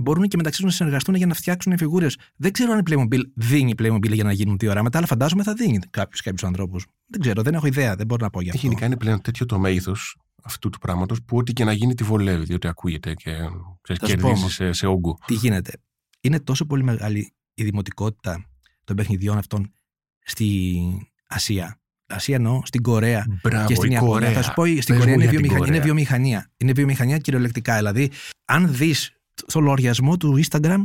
μπορούν και μεταξύ τους να συνεργαστούν για να φτιάξουν φιγούρες. Δεν ξέρω αν η Playmobil δίνει Playmobil για να γίνουν διοράματα, αλλά φαντάζομαι θα δίνει κάποιου κάποιους ανθρώπους. Δεν ξέρω, δεν έχω ιδέα, δεν μπορώ να πω για αυτό. Γενικά είναι πλέον τέτοιο το μέγεθος αυτού του πράγματος που ό,τι και να γίνει τη βολεύει, διότι ακούγεται και κερδίζεις σε, σε όγκο. Τι γίνεται. Είναι τόσο πολύ μεγάλη η δημοτικότητα των παιχνιδιών αυτών στη Ασία. Ασία εννοώ, στην Κορέα Μπράβο, και στην Ιαπωνία. Θα σου πω, στην Κορέα είναι βιομηχανία, είναι βιομηχανία. Είναι βιομηχανία κυριολεκτικά. Δηλαδή, αν δεις στο λογαριασμό του Instagram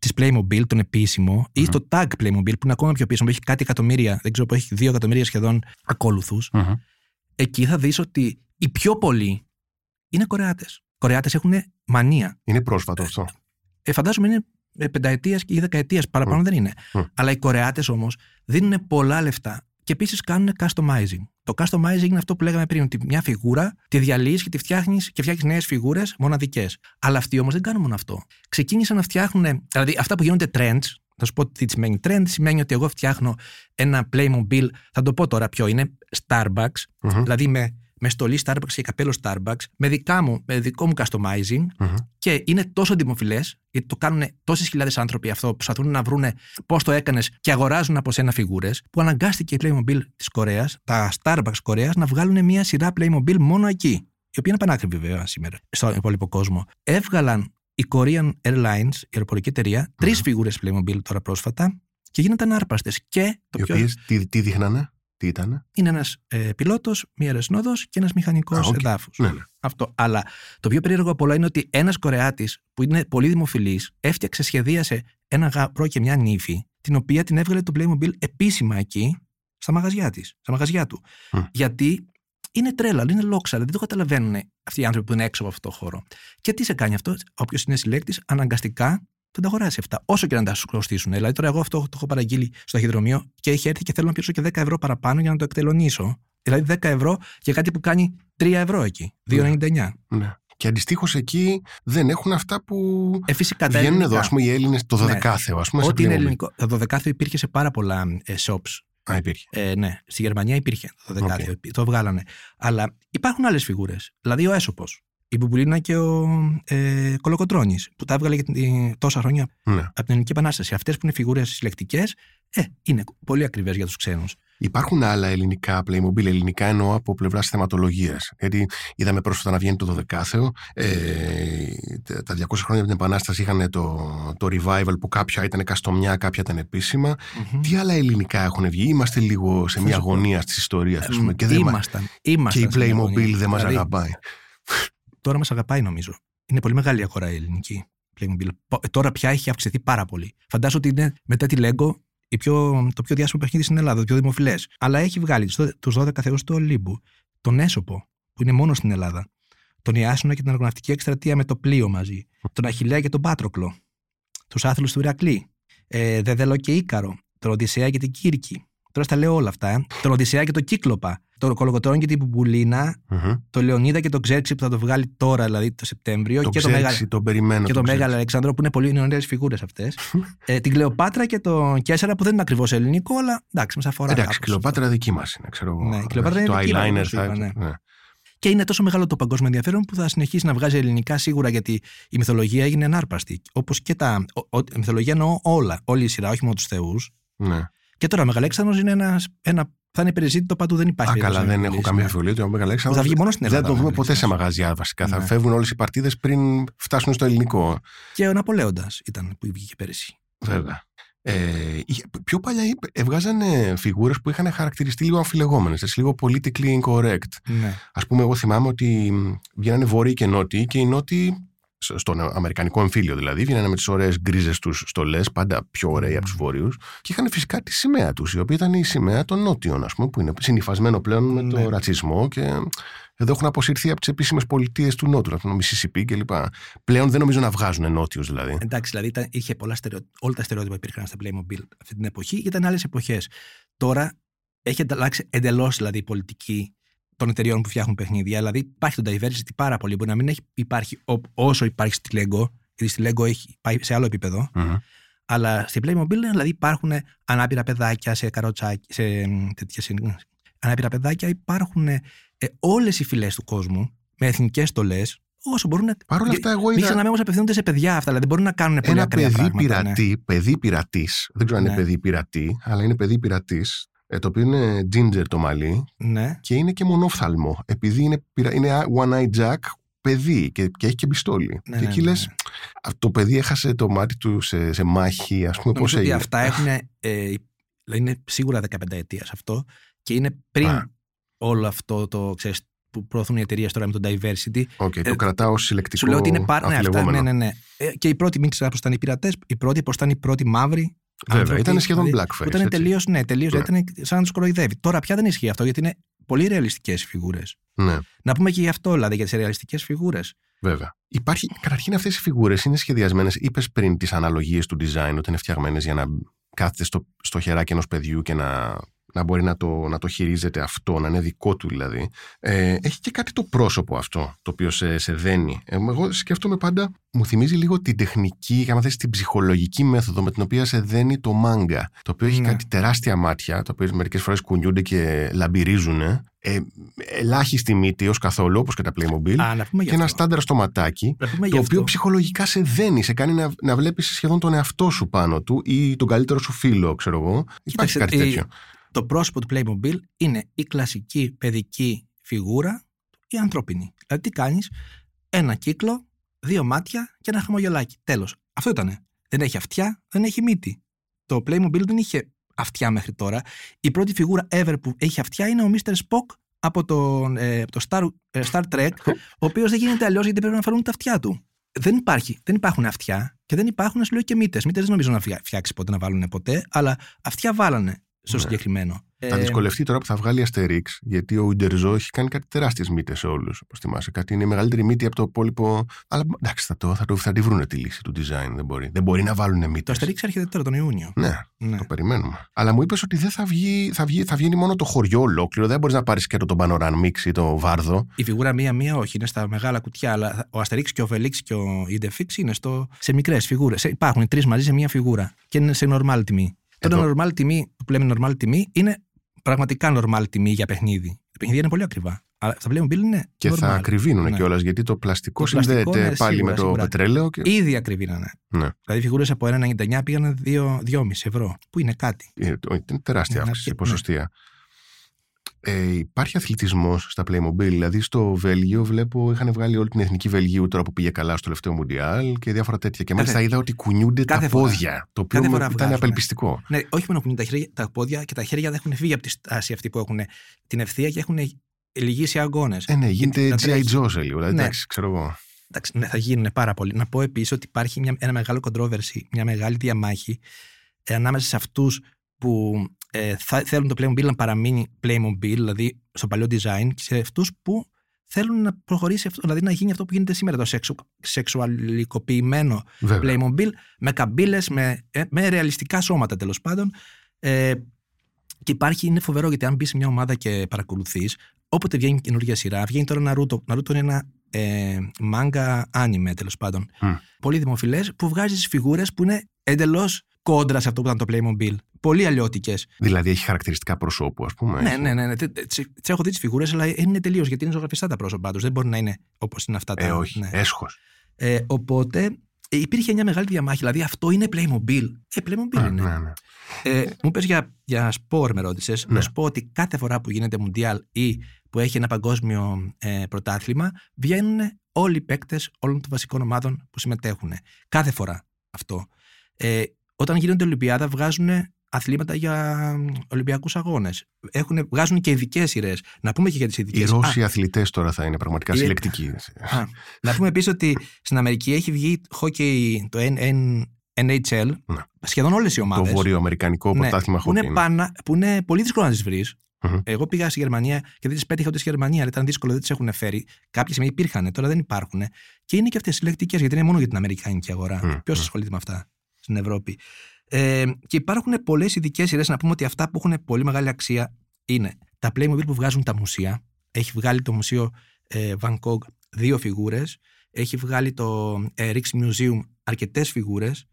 της Playmobil, τον επίσημο, ή στο tag Playmobil, που είναι ακόμα πιο πίσω, που έχει κάτι εκατομμύρια, δεν ξέρω που έχει δύο εκατομμύρια σχεδόν ακόλουθους, εκεί θα δεις ότι οι πιο πολλοί είναι Κορεάτες. Κορεάτες έχουν μανία. Είναι πρόσφατο αυτό. Ε, φαντάζομαι είναι πενταετίας ή δεκαετίας, παραπάνω δεν είναι. Αλλά οι Κορεάτες όμως δίνουν πολλά λεφτά και επίσης κάνουν customizing. Το customizing είναι αυτό που λέγαμε πριν, ότι μια φιγούρα τη διαλύεις και τη φτιάχνεις και φτιάχνεις νέες φιγούρες μοναδικές. Αλλά αυτοί όμως δεν κάνουν μόνο αυτό. Ξεκίνησαν να φτιάχνουν, δηλαδή αυτά που γίνονται trends, θα σου πω τι σημαίνει trend, σημαίνει ότι εγώ φτιάχνω ένα Playmobil, θα το πω τώρα ποιο είναι, Starbucks, δηλαδή με με στολή Starbucks και καπέλο Starbucks, με, δικά μου, με δικό μου customizing και είναι τόσο δημοφιλές, γιατί το κάνουν τόσες χιλιάδες άνθρωποι αυτό, προσπαθούν να βρούνε πώς το έκανες και αγοράζουν από σένα φιγούρες, που αναγκάστηκε η Playmobil της Κορέας, τα Starbucks Κορέας, να βγάλουν μια σειρά Playmobil μόνο εκεί. Η οποία είναι πανάκριβη βέβαια σήμερα στον υπόλοιπο κόσμο. Έβγαλαν η Korean Airlines, η αεροπορική εταιρεία, mm-hmm. τρει φιγούρες Playmobil τώρα πρόσφατα και γίνονταν άρπαστες. Και το Οι πιο... οποίες τι, τι δείχνανε; Τι ήταν; Είναι ένας ε, πιλότος, μία αεροσνόδο και ένας μηχανικός okay. εδάφου. Ναι, ναι. Αυτό. Αλλά το πιο περίεργο από όλα είναι ότι ένας Κορεάτης που είναι πολύ δημοφιλής έφτιαξε, σχεδίασε ένα γαμπρό και μια νύφη, την οποία την έβγαλε το Playmobil επίσημα εκεί, στα μαγαζιά της, στα μαγαζιά του. Γιατί είναι τρέλα, είναι λόξα, δεν το καταλαβαίνουν αυτοί οι άνθρωποι που είναι έξω από αυτό το χώρο. Και τι σε κάνει αυτό, όποιος είναι συλλέκτης, αναγκαστικά θα τα αγοράσει αυτά. Όσο και να τα σου κοστίσουν. Δηλαδή, τώρα εγώ αυτό το έχω παραγγείλει στο ταχυδρομείο και έχει έρθει και θέλω να πληρώσω και 10 ευρώ παραπάνω για να το εκτελονίσω. Δηλαδή, 10 ευρώ για κάτι που κάνει 3 ευρώ εκεί. 2,99. Ναι. ναι. Και αντιστοίχως εκεί δεν έχουν αυτά που ε, φυσικά, βγαίνουν εδώ, ας πούμε, οι Έλληνες, το 12 ναι. ας πούμε. Ό,τι είναι ελληνικό. Το 12 υπήρχε σε πάρα πολλά ε, shops. Α, υπήρχε. Ε, ναι, στη Γερμανία υπήρχε το 12 okay. το βγάλανε. Αλλά υπάρχουν άλλες φιγούρες. Δηλαδή ο έσωπος η Μπουμπουλίνα και ο ε, Κολοκοτρόνη, που τα έβγαλε τόσα χρόνια ναι. από την Ελληνική Επανάσταση. Αυτές που είναι φιγούρες συλλεκτικές, ε, είναι πολύ ακριβές για τους ξένους. Υπάρχουν άλλα ελληνικά Playmobil, ελληνικά εννοώ από πλευράς θεματολογίας. Γιατί είδαμε πρόσφατα να βγαίνει το 12 ε, τα 200 χρόνια από την Επανάσταση είχαν το, το revival που κάποια ήταν καστομιά, κάποια ήταν επίσημα. Mm-hmm. Τι άλλα ελληνικά έχουν βγει, Είμαστε λίγο σε μια αγωνία τη ιστορία, ας πούμε. Και, ήμασταν, ήμασταν και η Playmobil δεν μας δηλαδή, αγαπάει τώρα μας αγαπάει νομίζω. Είναι πολύ μεγάλη αγορά η ελληνική Playmobil. Ε, τώρα πια έχει αυξηθεί πάρα πολύ. Φαντάζομαι ότι είναι μετά τη Lego πιο, το πιο διάσημο παιχνίδι στην Ελλάδα, το πιο δημοφιλές. Αλλά έχει βγάλει τους 12 θεούς του Ολύμπου, τον Έσοπο, που είναι μόνος στην Ελλάδα, τον Ιάσονα και την Αργοναυτική Εκστρατεία με το πλοίο μαζί, τον Αχηλέα και τον Πάτροκλο, τους άθλους του Ηρακλή, ε, Δεδελό και Ήκαρο, τον Οδυσσέα και την Κύρκη. Τώρα στα λέω όλα αυτά. Ε. Τον Οδυσσέα και τον Κύκλοπα, το Κολοκοτρόνη και την Πουμπουλίνα, mm-hmm. το Λεωνίδα και τον Ξέρξη που θα το βγάλει τώρα, δηλαδή το Σεπτέμβριο. Το και Ξέρξη, το Μέγα... τον περιμένω. Και το Μέγαλο Αλεξάνδρο που είναι πολύ ωραίε φιγούρες αυτές. (laughs) ε, την Κλεοπάτρα και τον Κέσσερα που δεν είναι ακριβώς ελληνικό, αλλά εντάξει, μας αφορά. Εντάξει, η Κλεοπάτρα δική μας είναι, ξέρω εγώ. Ναι, η Κλεοπάτρα το είναι δική eyeliner θα. Ναι. Ναι. Και είναι τόσο μεγάλο το παγκόσμιο ενδιαφέρον που θα συνεχίσει να βγάζει ελληνικά σίγουρα γιατί η μυθολογία έγινε ανάρπαστη. Όπως και τα. Ο, ο, η μυθολογία εννοώ όλα, όλη η σειρά, όχι μόνο τους Θεούς. Ναι. Και τώρα ο Μεγαλέξανδρος είναι ένα, ένα θα είναι περιζήτητο παντού, δεν υπάρχει. Α, καλά, δεν έχω καμία αμφιβολία ότι ο Μεγαλέξανδρος. Θα βγει μόνος στην Ελλάδα. Δεν το δούμε ποτέ σε μαγαζιά βασικά. Ναι. Θα φεύγουν όλες οι παρτίδες πριν φτάσουν στο ελληνικό. Και ο Ναπολέοντας ήταν που βγήκε πέρυσι. Βέβαια. Ε, είχε- πιο παλιά είπε- έβγαζαν φιγούρες που είχαν χαρακτηριστεί λίγο αμφιλεγόμενες, λίγο politically incorrect. Ναι. Α πούμε, εγώ θυμάμαι ότι μ, βγαίνανε βόρειοι και νότιοι και οι νότιοι, σ- στον αμερικανικό εμφύλιο δηλαδή, βγαίνανε με τις ωραίες γκρίζες τους στολές, πάντα πιο ωραίοι από τους βόρειους, και είχαν φυσικά τη σημαία τους, η οποία ήταν η σημαία των νότιων, ας πούμε, που είναι συνυφασμένο πλέον με Ναι. το ρατσισμό και εδώ έχουν αποσυρθεί από τις επίσημες πολιτείες του Νότου, από το Μississippi κλπ. Πλέον δεν νομίζω να βγάζουν νότιους δηλαδή. Εντάξει, δηλαδή ήταν, είχε πολλά στερεο... όλα τα στερεότυπα που υπήρχαν στα Playmobil αυτή την εποχή και ήταν άλλες εποχές. Τώρα έχει αλλάξει εντελώς δηλαδή, η πολιτική των εταιριών που φτιάχνουν παιχνίδια. Δηλαδή υπάρχει το diversity πάρα πολύ. Μπορεί να μην έχει υπάρχει ό- όσο υπάρχει στη Lego, γιατί στη Lego έχει πάει σε άλλο επίπεδο. Μμμ. Αλλά στην Playmobil δηλαδή υπάρχουν ανάπηρα παιδάκια σε καροτσάκι, σε μ, τέτοια συν- ανάπηρα παιδάκια. Υπάρχουν ε, όλες οι φυλές του κόσμου με εθνικές στολές όσο μπορούν να. Παρ' όλα αυτά, εγώ Μην είδα ξεχνάμε όμως απευθύνονται σε παιδιά αυτά, δηλαδή μπορούν να κάνουν πολύ ένα ακραία παιδί πράγματα. ναι. πειρατή, παιδί πειρατής, δεν ξέρω αν είναι Ναι. παιδί πειρατή, αλλά είναι παιδί πειρατής, το οποίο είναι ginger το μαλλί Ναι. και είναι και μονόφθαλμο. Επειδή είναι, πειρα- είναι one-eye jack, παιδί και, και έχει και πιστόλι. Ναι, και ναι, εκεί ναι, λες, ναι. «Α, το παιδί έχασε το μάτι του σε, σε μάχη, ας πούμε, πώ Νομίζω ότι έγινε. αυτά έχουν. Ε, δηλαδή είναι σίγουρα 15ετίας αυτό και είναι πριν Α. όλο αυτό το ξέρεις, που προωθούν οι εταιρείες τώρα με το diversity. Οκ, το ε, κρατάω ως συλλεκτικό Σου λέω ότι είναι πάρα. Ναι, αυτά, αμφιλεγόμενο. ναι, ναι, ναι. Ε, και οι πρώτοι, μην ξεχνάς πώς ήταν οι πειρατές, οι πρώτοι πώς ήταν οι πρώτοι μαύροι. Βέβαια, άνθρωποι, ήταν σχεδόν δηλαδή, blackface. Που ήταν έτσι. τελείως, ναι, τελείως, Ναι. ήταν σαν να τους κοροϊδεύει. Τώρα πια δεν ισχύει αυτό γιατί είναι πολύ ρεαλιστικές οι φιγούρες. Ναι, Να πούμε και γι' αυτό δηλαδή για τις ρεαλιστικές φιγούρες. βέβαια. Υπάρχει, καταρχήν αυτές οι φιγούρες είναι σχεδιασμένες, είπες πριν τις αναλογίες του design, ότι είναι φτιαγμένες για να κάθεται στο, στο χεράκι ενός παιδιού και να, να μπορεί να το, να το χειρίζεται αυτό, να είναι δικό του δηλαδή. Ε, έχει και κάτι το πρόσωπο αυτό, το οποίο σε, σε δένει. Ε, εγώ σκέφτομαι πάντα, μου θυμίζει λίγο την τεχνική, για να θες την ψυχολογική μέθοδο με την οποία σε δένει το μάγκα. Το οποίο έχει Ναι. κάτι τεράστια μάτια, τα οποία μερικές φορές κουνιούνται και λαμπυρίζουν. Ε, ελάχιστη μύτη ως καθόλου, όπως και τα Playmobil. Α, να πούμε γι' και ένα αυτό. στάνταρ στο ματάκι, Να πούμε το γι' οποίο αυτό. ψυχολογικά σε δένει, σε κάνει να, να βλέπεις σχεδόν τον εαυτό σου πάνω του ή τον καλύτερο σου φίλο, ξέρω εγώ. Υπάρχει Κοίταξε, κάτι η- τέτοιο. Το πρόσωπο του Playmobil είναι η κλασική παιδική φιγούρα, η ανθρώπινη. Δηλαδή τι κάνεις, ένα κύκλο, δύο μάτια και ένα χαμογελάκι. Τέλος. Αυτό ήτανε. Δεν έχει αυτιά, δεν έχει μύτη. Το Playmobil δεν είχε αυτιά μέχρι τώρα. Η πρώτη φιγούρα ever που έχει αυτιά είναι ο Mr. Spock από το, ε, από το Star, ε, Star Trek, ο οποίος δεν γίνεται αλλιώς γιατί πρέπει να φέρουν τα αυτιά του. Δεν, υπάρχει, δεν υπάρχουν αυτιά και δεν υπάρχουν, σου λέω, και μύτες. Μύτες δεν νομίζω να φτιά- φτιάξεις ποτέ να βάλουν ποτέ, αλλά αυτιά βάλανε στο Ναι. συγκεκριμένο. Θα Ε, δυσκολευτεί τώρα που θα βγάλει Asterix, γιατί ο Ιντερζό έχει κάνει κάτι τεράστιες μύτες σε όλους. Όπως θυμάσαι. Κάτι είναι η μεγαλύτερη μύτη από το υπόλοιπο. Αλλά εντάξει, θα, το, θα, το, θα τη βρούνε τη λύση του design. Δεν μπορεί, δεν μπορεί να βάλουν μύτες. Το Asterix έρχεται τώρα τον Ιούνιο. Ναι, Ναι. το περιμένουμε. Αλλά μου είπες ότι δεν θα βγει, θα, βγει, θα βγαίνει μόνο το χωριό ολόκληρο. Δεν μπορείς να πάρεις και το τον Πανοράν Μίξ ή το Βάρδο. Η φιγούρα μία-μία όχι, είναι στα μεγάλα κουτιά, αλλά ο Asterix και ο Velix και ο Idefix είναι στο, σε μικρές φιγούρες. Υπάρχουν τρεις μαζί σε μία φιγούρα και είναι σε normal τιμή. Τώρα, Εδώ. normal τιμή που λέμε normal τιμή είναι πραγματικά normal τιμή για παιχνίδι. Τα παιχνίδια είναι πολύ ακριβά. Αλλά στα Playmobil είναι. Και normal. θα ακριβίνουν Ναι. κιόλας γιατί το πλαστικό Το πλαστικό, συνδέεται ναι, πάλι σίγουρα, με το σίγουρα. πετρέλαιο. Και... Ήδη ακριβήνανε. Ναι. Δηλαδή, φιγούρες από 1,99 πήγαν 2,5 ευρώ. Που είναι κάτι; Είναι είναι τεράστια Ναι, αύξηση ναι. ποσοστία. Ε, υπάρχει αθλητισμός στα Playmobil. Δηλαδή στο Βέλγιο βλέπω είχαν βγάλει όλη την εθνική Βελγίου τώρα που πήγε καλά στο τελευταίο Μουντιάλ και διάφορα τέτοια. Και μάλιστα Κάθε- είδα ότι κουνιούνται τα κάθε φορά. πόδια. Το οποίο Κάθε μου φορά ήταν βγάζουν. απελπιστικό. Ναι, όχι μόνο κουνούν τα, χέρια, τα πόδια και τα χέρια δεν έχουν φύγει από τη στάση αυτή που έχουν την ευθεία και έχουν λυγίσει αγώνες. Ε, ναι, γίνεται να G.I. τρέχει. Joe σε λίγο. Δηλαδή, Ναι. Εντάξει, ξέρω εγώ. Εντάξει, ναι, θα γίνουν πάρα πολύ. Να πω επίσης ότι υπάρχει μια, ένα μεγάλο controversy, μια μεγάλη διαμάχη ε, ανάμεσα σε αυτούς που ε, θα, θέλουν το Playmobil να παραμείνει Playmobil, δηλαδή στο παλιό design, και σε αυτούς που θέλουν να προχωρήσει αυτό, δηλαδή να γίνει αυτό που γίνεται σήμερα, το σεξου, σεξουαλικοποιημένο Βέβαια. Playmobil, με καμπύλες, με, ε, με ρεαλιστικά σώματα τέλος πάντων. Ε, και υπάρχει, είναι φοβερό γιατί αν μπεις σε μια ομάδα και παρακολουθείς, όποτε βγαίνει καινούργια σειρά, βγαίνει τώρα Naruto. Naruto είναι ένα ε, manga anime τέλος πάντων. Μμ. Πολύ δημοφιλές, που βγάζεις τι φιγούρες που είναι εντελώς κόντρα σε αυτό που ήταν το Playmobil. Πολύ αλλιώτικες. Δηλαδή έχει χαρακτηριστικά προσώπου, ας πούμε. Ναι, έχει. ναι, ναι. ναι. Τις έχω δει τις φιγούρες, αλλά είναι τελείως γιατί είναι ζωγραφιστά τα πρόσωπά τους. Δεν μπορεί να είναι όπως είναι αυτά τα. Ε, όχι. ναι. Έσχος. Ε, οπότε ε, υπήρχε μια μεγάλη διαμάχη. Δηλαδή αυτό είναι Playmobil. Ε, Playmobil Α, είναι. ναι, ναι. Ε, μου πες για, για σπορ με ρώτησες. Ναι. Να σου πω ότι κάθε φορά που γίνεται Μουντιάλ ή που έχει ένα παγκόσμιο ε, πρωτάθλημα, βγαίνουν όλοι οι παίκτες όλων των βασικών ομάδων που συμμετέχουν. Κάθε φορά αυτό. Ε, όταν γίνονται Ολυμπιάδα βγάζουν αθλήματα για Ολυμπιακούς αγώνες. Βγάζουν και ειδικές σειρές. Να πούμε και για τις ειδικές. Οι Ρώσοι αθλητές τώρα θα είναι πραγματικά συλλεκτικοί. (laughs) Α, να πούμε επίσης ότι στην Αμερική έχει βγει hockey, το NHL. Ναι. Σχεδόν όλες οι ομάδες. Το βορειοαμερικανικό ναι, πρωτάθλημα hockey. Που είναι, πάνα, που είναι πολύ δύσκολο να τις βρεις. Mm-hmm. Εγώ πήγα στη Γερμανία και δεν τις πέτυχα ούτε στη Γερμανία, αλλά ήταν δύσκολο, δεν τις έχουν φέρει. Κάποιε σημεία υπήρχαν, τώρα δεν υπάρχουν. Και είναι και αυτές συλλεκτικές, γιατί είναι μόνο για την Αμερικάνικη αγορά. Mm-hmm. Ποιος ασχολείται με αυτά στην Ευρώπη; Ε, και υπάρχουν πολλές ειδικές σειρές. Να πούμε ότι αυτά που έχουν πολύ μεγάλη αξία είναι τα Playmobil που βγάζουν τα μουσεία. Έχει βγάλει το μουσείο ε, Van Gogh δύο φιγούρες. Έχει βγάλει το ε, Museum αρκετές φιγούρες.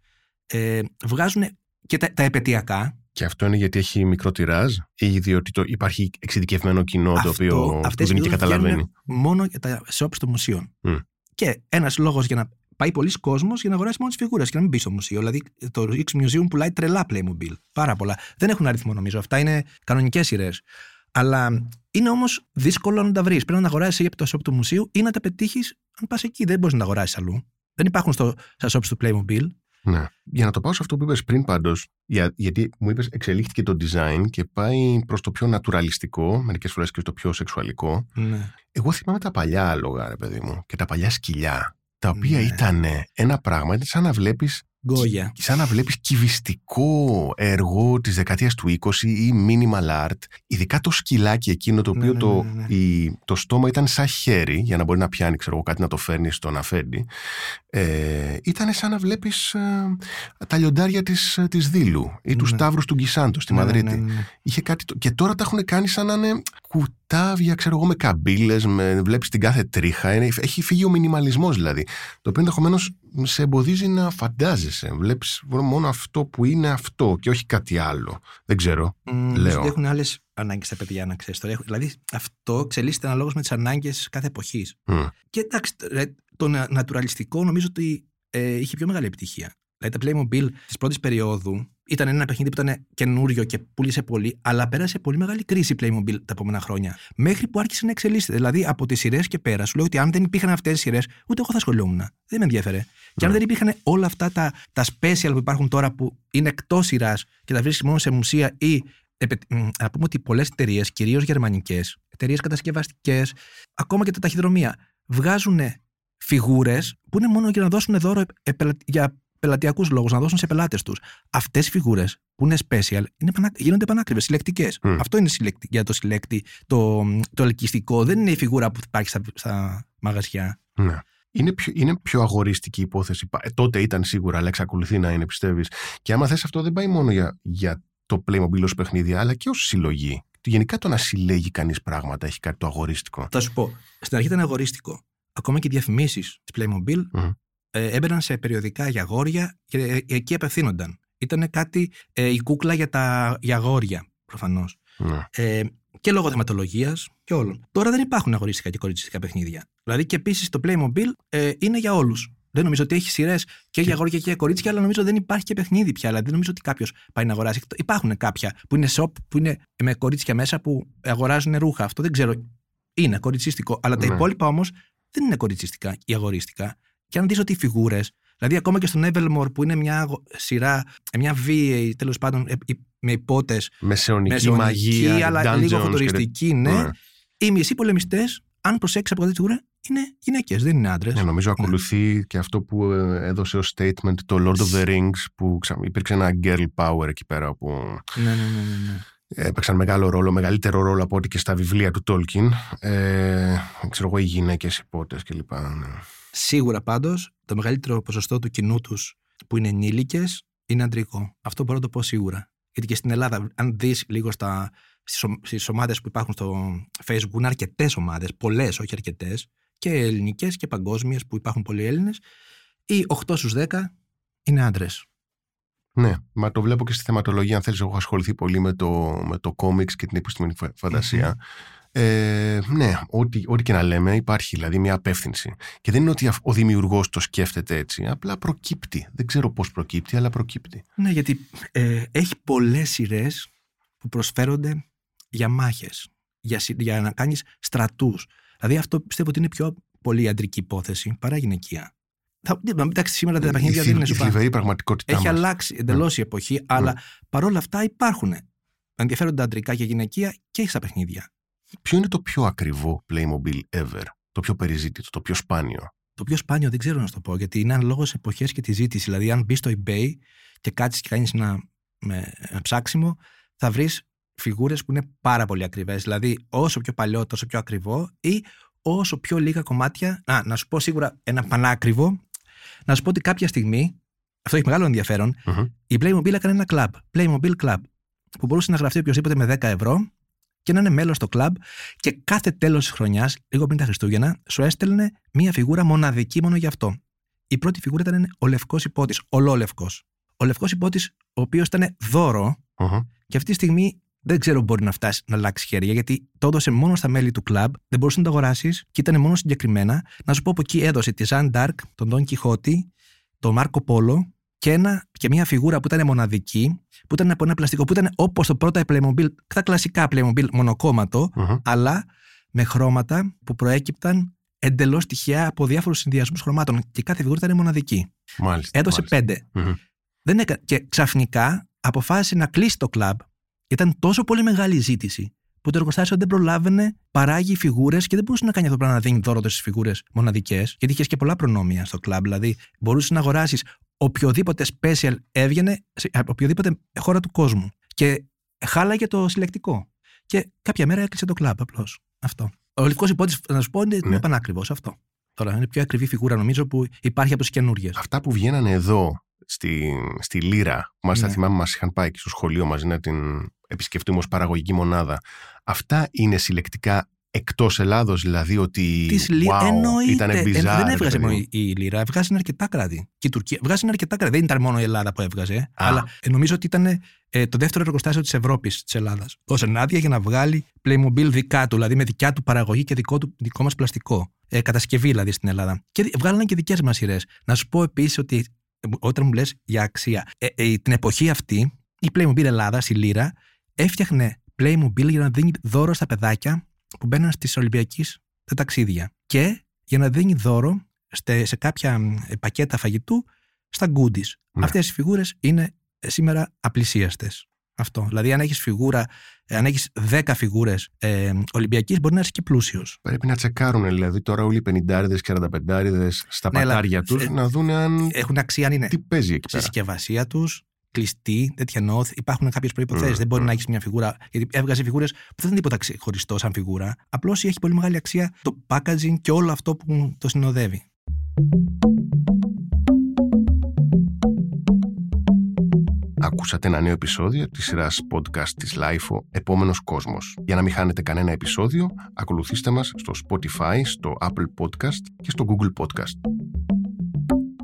Ε, βγάζουν και τα, τα επαιτειακά. Και αυτό είναι γιατί έχει μικρό τυράζ ή διότι το, υπάρχει εξειδικευμένο κοινό το οποίο δεν και καταλαβαίνει. Μόνο για τα shops των μουσείων. Mm. Και ένας λόγος για να πάει πολλοί κόσμος για να αγοράσει μόνο τις φιγούρες και να μην μπει στο μουσείο. Δηλαδή το X Museum πουλάει τρελά Playmobil. Πάρα πολλά. Δεν έχουν αριθμό νομίζω. Αυτά είναι κανονικές σειρές. Αλλά είναι όμως δύσκολο να τα βρεις. Πρέπει να τα αγοράσεις από το shop του μουσείου ή να τα πετύχεις αν πας εκεί. Δεν μπορείς να τα αγοράσεις αλλού. Δεν υπάρχουν στο, στα shops του Playmobil. Ναι. Για να το πάω σε αυτό που είπες πριν πάντως, για, γιατί μου είπες εξελίχθηκε το design και πάει προς το πιο νατουραλιστικό, μερικές φορές και το πιο σεξουαλικό. Ναι. Εγώ θυμάμαι τα παλιά άλογα, ρε παιδί μου, και τα παλιά σκυλιά τα οποία ναι. ήταν ένα πράγμα, ήταν σαν να βλέπεις Γκόγια. Σαν να βλέπεις κυβιστικό έργο της δεκαετίας του 20 ή minimal art. Ειδικά το σκυλάκι εκείνο το οποίο ναι, το, ναι, ναι, η, το στόμα ήταν σαν χέρι για να μπορεί να πιάνει ξέρω, κάτι να το φέρνει στον αφέντη. Ε, ήταν σαν να βλέπεις ε, τα λιοντάρια της, της Δήλου ή τους Σταύρους του Γκισάντο στη Μαδρίτη. Είχε κάτι, και τώρα τα έχουν κάνει σαν να είναι κουτάβια, ξέρω εγώ, με καμπύλες, με, βλέπεις την κάθε τρίχα. Έχει φύγει ο μινιμαλισμός δηλαδή. Το οποίο ενδεχομένως σε εμποδίζει να φαντάζεσαι. Βλέπεις μόνο αυτό που είναι αυτό και όχι κάτι άλλο. Δεν ξέρω. Mm, λέω. Έχουν άλλες ανάγκες τα παιδιά, να ξέρεις τώρα. Δηλαδή αυτό εξελίσσεται αναλόγως με τις ανάγκες κάθε εποχής. Mm. Και εντάξει, το νατουραλιστικό νομίζω ότι ε, είχε πιο μεγάλη επιτυχία. Δηλαδή τα Playmobil της πρώτης περίοδου ήταν ένα παιχνίδι που ήταν καινούριο και πούλησε πολύ, αλλά πέρασε πολύ μεγάλη κρίση Playmobil τα επόμενα χρόνια. Μέχρι που άρχισε να εξελίσσεται. Δηλαδή από τις σειρές και πέρα, σου λέω ότι αν δεν υπήρχαν αυτές τι σειρές, ούτε εγώ θα ασχολιόμουν. Δεν με ενδιαφέρε. Και αν ναι. δεν υπήρχαν όλα αυτά τα, τα special που υπάρχουν τώρα που είναι εκτός σειράς και τα βρίσκεις μόνο σε μουσεία ή. Να πούμε ότι πολλές εταιρείες, κυρίως γερμανικές, εταιρείες κατασκευαστικές, ακόμα και τα ταχυδρομεία, βγάζουν φιγούρες που είναι μόνο για να δώσουν δώρο για πελατειακούς λόγους, να δώσουν σε πελάτες τους. Αυτές οι φιγούρες που είναι special είναι, γίνονται πανάκριβες, συλλεκτικές. Αυτό είναι συλλεκτι, για το συλλέκτη. Το, το ελκυστικό δεν είναι η φιγούρα που υπάρχει στα, στα μαγαζιά. Ναι. Είναι πιο, είναι πιο αγορίστικη η υπόθεση. Ε, τότε ήταν σίγουρα, αλλά εξακολουθεί να είναι, πιστεύεις. Και άμα θες αυτό, δεν πάει μόνο για, για το Playmobil ως παιχνίδι, αλλά και ως συλλογή. Γενικά το να συλλέγει κανείς πράγματα έχει κάτι το αγορίστικο. Θα σου πω. Στην αρχή ήταν αγορίστικο. Ακόμα και οι διαφημίσεις της Playmobil ε, έμπαιναν σε περιοδικά για αγόρια και ε, εκεί απευθύνονταν. Ήταν κάτι ε, η κούκλα για, τα, για αγόρια, προφανώς. Ναι. Ε, και λόγω θεματολογίας και όλων. Τώρα δεν υπάρχουν αγορίστικα και κοριτσιστικά παιχνίδια. Δηλαδή και επίσης το Playmobil ε, είναι για όλους. Δεν νομίζω ότι έχει σειρές και για αγόρια και για κορίτσια, αλλά νομίζω δεν υπάρχει και παιχνίδι πια. Δηλαδή δεν νομίζω ότι κάποιος πάει να αγοράσει. Υπάρχουν κάποια που είναι shop, που είναι με κορίτσια μέσα που αγοράζουν ρούχα. Αυτό δεν ξέρω. Είναι κοριτσίστικο. Αλλά τα ναι. υπόλοιπα όμως δεν είναι κοριτσιστικά ή αγορίστικα. Και αν δεις ότι οι φιγούρες, δηλαδή ακόμα και στον Evermore που είναι μια σειρά, μια βίαιη τέλος πάντων με υπότες. Μεσαιωνική, μεσαιωνική μαγεία, αλλά λίγο φωτοριστική, ναι. ναι. Οι μισοί πολεμιστές, αν προσέξει από κάτι φιγούρα, είναι γυναίκες, δεν είναι άντρες. Ναι, νομίζω ναι. ακολουθεί και αυτό που ε, έδωσε ως statement το Lord of the Rings, που υπήρξε ένα girl power εκεί πέρα. Που... Ναι, ναι, ναι. ναι. ναι. Έπαιξαν μεγάλο ρόλο, μεγαλύτερο ρόλο από ό,τι και στα βιβλία του Τόλκιν. Ε, ξέρω εγώ, οι γυναίκες υπότες κλπ. Ναι. Σίγουρα πάντως το μεγαλύτερο ποσοστό του κοινού τους που είναι ενήλικες είναι αντρικό. Αυτό μπορώ να το πω σίγουρα. Γιατί και στην Ελλάδα, αν δεις λίγο στις ομάδες που υπάρχουν στο Facebook, είναι αρκετές ομάδες, πολλές, όχι αρκετές, και ελληνικές και παγκόσμιες που υπάρχουν πολλοί Έλληνες, οι 8 στους 10 είναι άντρες. Ναι, μα το βλέπω και στη θεματολογία. Αν θέλεις, έχω ασχοληθεί πολύ με το, με το κόμιξ και την επιστημονική ε, ναι, ό,τι, ό,τι και να λέμε υπάρχει δηλαδή μια απεύθυνση. Και δεν είναι ότι ο δημιουργός το σκέφτεται έτσι, απλά προκύπτει. Δεν ξέρω πώς προκύπτει, αλλά προκύπτει. Ναι, γιατί ε, έχει πολλές σειρές που προσφέρονται για μάχες, για, για να κάνεις στρατούς. Δηλαδή αυτό πιστεύω ότι είναι πιο πολύ αντρική υπόθεση παρά γυναικεία. Θα, εντάξει, σήμερα τα παιχνίδια η, δεν είναι η σούπα. θλιβερή πραγματικότητά Έχει μας. αλλάξει εντελώς η εποχή, αλλά παρόλα αυτά υπάρχουν ενδιαφέροντα αντρικά και γυναικεία και στα παιχνίδια. Ποιο είναι το πιο ακριβό Playmobil ever, το πιο περιζήτητο, το πιο σπάνιο; Το πιο σπάνιο δεν ξέρω να σου το πω, γιατί είναι αναλόγως εποχές και τη ζήτηση. Δηλαδή, αν μπεις στο eBay και κάτσεις και κάνεις ένα, με, ένα ψάξιμο, θα βρεις φιγούρες που είναι πάρα πολύ ακριβές. Δηλαδή, όσο πιο παλιό, τόσο πιο ακριβό ή όσο πιο λίγα κομμάτια. Να, να σου πω σίγουρα ένα πανάκριβο. Να σου πω ότι κάποια στιγμή, αυτό έχει μεγάλο ενδιαφέρον, Μμμ. η Playmobil έκανε ένα club, Playmobil Club, που μπορούσε να γραφτεί οποιοδήποτε με 10 ευρώ και να είναι μέλος στο club και κάθε τέλος της χρονιάς, λίγο πριν τα Χριστούγεννα, σου έστελνε μία φιγούρα μοναδική μόνο γι' αυτό. Η πρώτη φιγούρα ήταν ο λευκός υπότης, ολόλευκο. Ο λευκός υπότης, ο οποίος ήταν δώρο Μμμ. και αυτή τη στιγμή δεν ξέρω μπορεί να φτάσει να αλλάξει χέρια, γιατί το έδωσε μόνο στα μέλη του κλαμπ, δεν μπορούσες να το αγοράσεις και ήταν μόνο συγκεκριμένα. Να σου πω από εκεί έδωσε τη Ζαν Ντάρκ, τον Don Quixote, τον Μάρκο Πόλο και, ένα, και μια φιγούρα που ήταν μοναδική, που ήταν από ένα πλαστικό, που ήταν όπως το πρώτο Playmobil, τα κλασικά Playmobil μονοκόμματο, Μμμ. αλλά με χρώματα που προέκυπταν εντελώς τυχαία από διάφορους συνδυασμούς χρωμάτων. Και κάθε φιγούρα ήταν μοναδική. Μάλιστα. Έδωσε μάλιστα. πέντε. Μμμ. Δεν έκα... Και ξαφνικά αποφάσισε να κλείσει το κλαμπ. Ήταν τόσο πολύ μεγάλη η ζήτηση που το εργοστάσιο δεν προλάβαινε, παράγει φιγούρες και δεν μπορούσε να κάνει αυτό το πράγμα να δίνει δώρο τι φιγούρες μοναδικές, γιατί είχες και πολλά προνόμια στο κλαμπ. Δηλαδή, μπορούσες να αγοράσεις οποιοδήποτε special έβγαινε σε από οποιοδήποτε χώρα του κόσμου. Και χάλαγε το συλλεκτικό. Και κάποια μέρα έκλεισε το κλαμπ απλώς. Αυτό. Ο λευκός υπότης, να σου πω, είναι Ναι. πανάκριβο αυτό. Τώρα είναι η πιο ακριβή φιγούρα νομίζω που υπάρχει από τις καινούριες. Αυτά που βγαίνανε εδώ στη, στη Λύρα, που μάλιστα Ναι. θυμάμαι μας είχαν πάει και στο σχολείο μαζί να την επισκεφτούμε ως παραγωγική μονάδα. Αυτά είναι συλλεκτικά εκτός Ελλάδος, δηλαδή ότι Της Λύρα. wow, Εννοείται. ήταν Ε, bizarre, δεν ρε έβγαζε παιδί μόνο μου. η η Λύρα, έβγαζε αρκετά κράτη. Και η Τουρκία βγάζει αρκετά κράτη. Δεν ήταν μόνο η Ελλάδα που έβγαζε. Αλλά ε, νομίζω ότι ήταν ε, το δεύτερο εργοστάσιο της Ευρώπης, της Ελλάδας. Δώσε άδεια για να βγάλει Playmobil δικά του, δηλαδή με δικιά του παραγωγή και δικό, του, δικό μας πλαστικό. Ε, κατασκευή δηλαδή στην Ελλάδα. Και δι- βγάλανε και δικές μας σειρές. Να σου πω επίσης ότι ε, όταν μου λες για αξία, ε, ε, την εποχή αυτή η Playmobil Ελλάδας, η Λύρα, έφτιαχνε Playmobil για να δίνει δώρο στα παιδάκια που μπαίναν στις Ολυμπιακές τα ταξίδια. Και για να δίνει δώρο στε- σε κάποια μ, ε, πακέτα φαγητού στα goodies. Ναι. Αυτές οι φιγούρες είναι ε, σήμερα απλησίαστες. Αυτό. Δηλαδή, αν έχεις φιγούρα, ε, αν έχεις 10 φιγούρες ε, Ολυμπιακής, μπορεί να είσαι και πλούσιος. Πρέπει να τσεκάρουν δηλαδή τώρα όλοι οι 50 και 45 στα Ναι, αλλά, πατάρια τους ε, να δουν αν Έχουν αξία αν είναι τι παίζει εκεί στη πέρα. συσκευασία τους, κλειστή, τέτοια νόθ. Υπάρχουν κάποιες προποθέσει. Μμμ, Δεν μπορεί μμμ. να έχεις μια φιγούρα. Γιατί έβγαζε φιγούρες που δεν είναι τίποτα ξεχωριστό σαν φιγούρα. Απλώς έχει πολύ μεγάλη αξία το packaging και όλο αυτό που το συνοδεύει. Ακούσατε ένα νέο επεισόδιο της σειράς podcast της LIFO «Επόμενος κόσμος». Για να μην χάνετε κανένα επεισόδιο, ακολουθήστε μας στο Spotify, στο Apple Podcast και στο Google Podcast.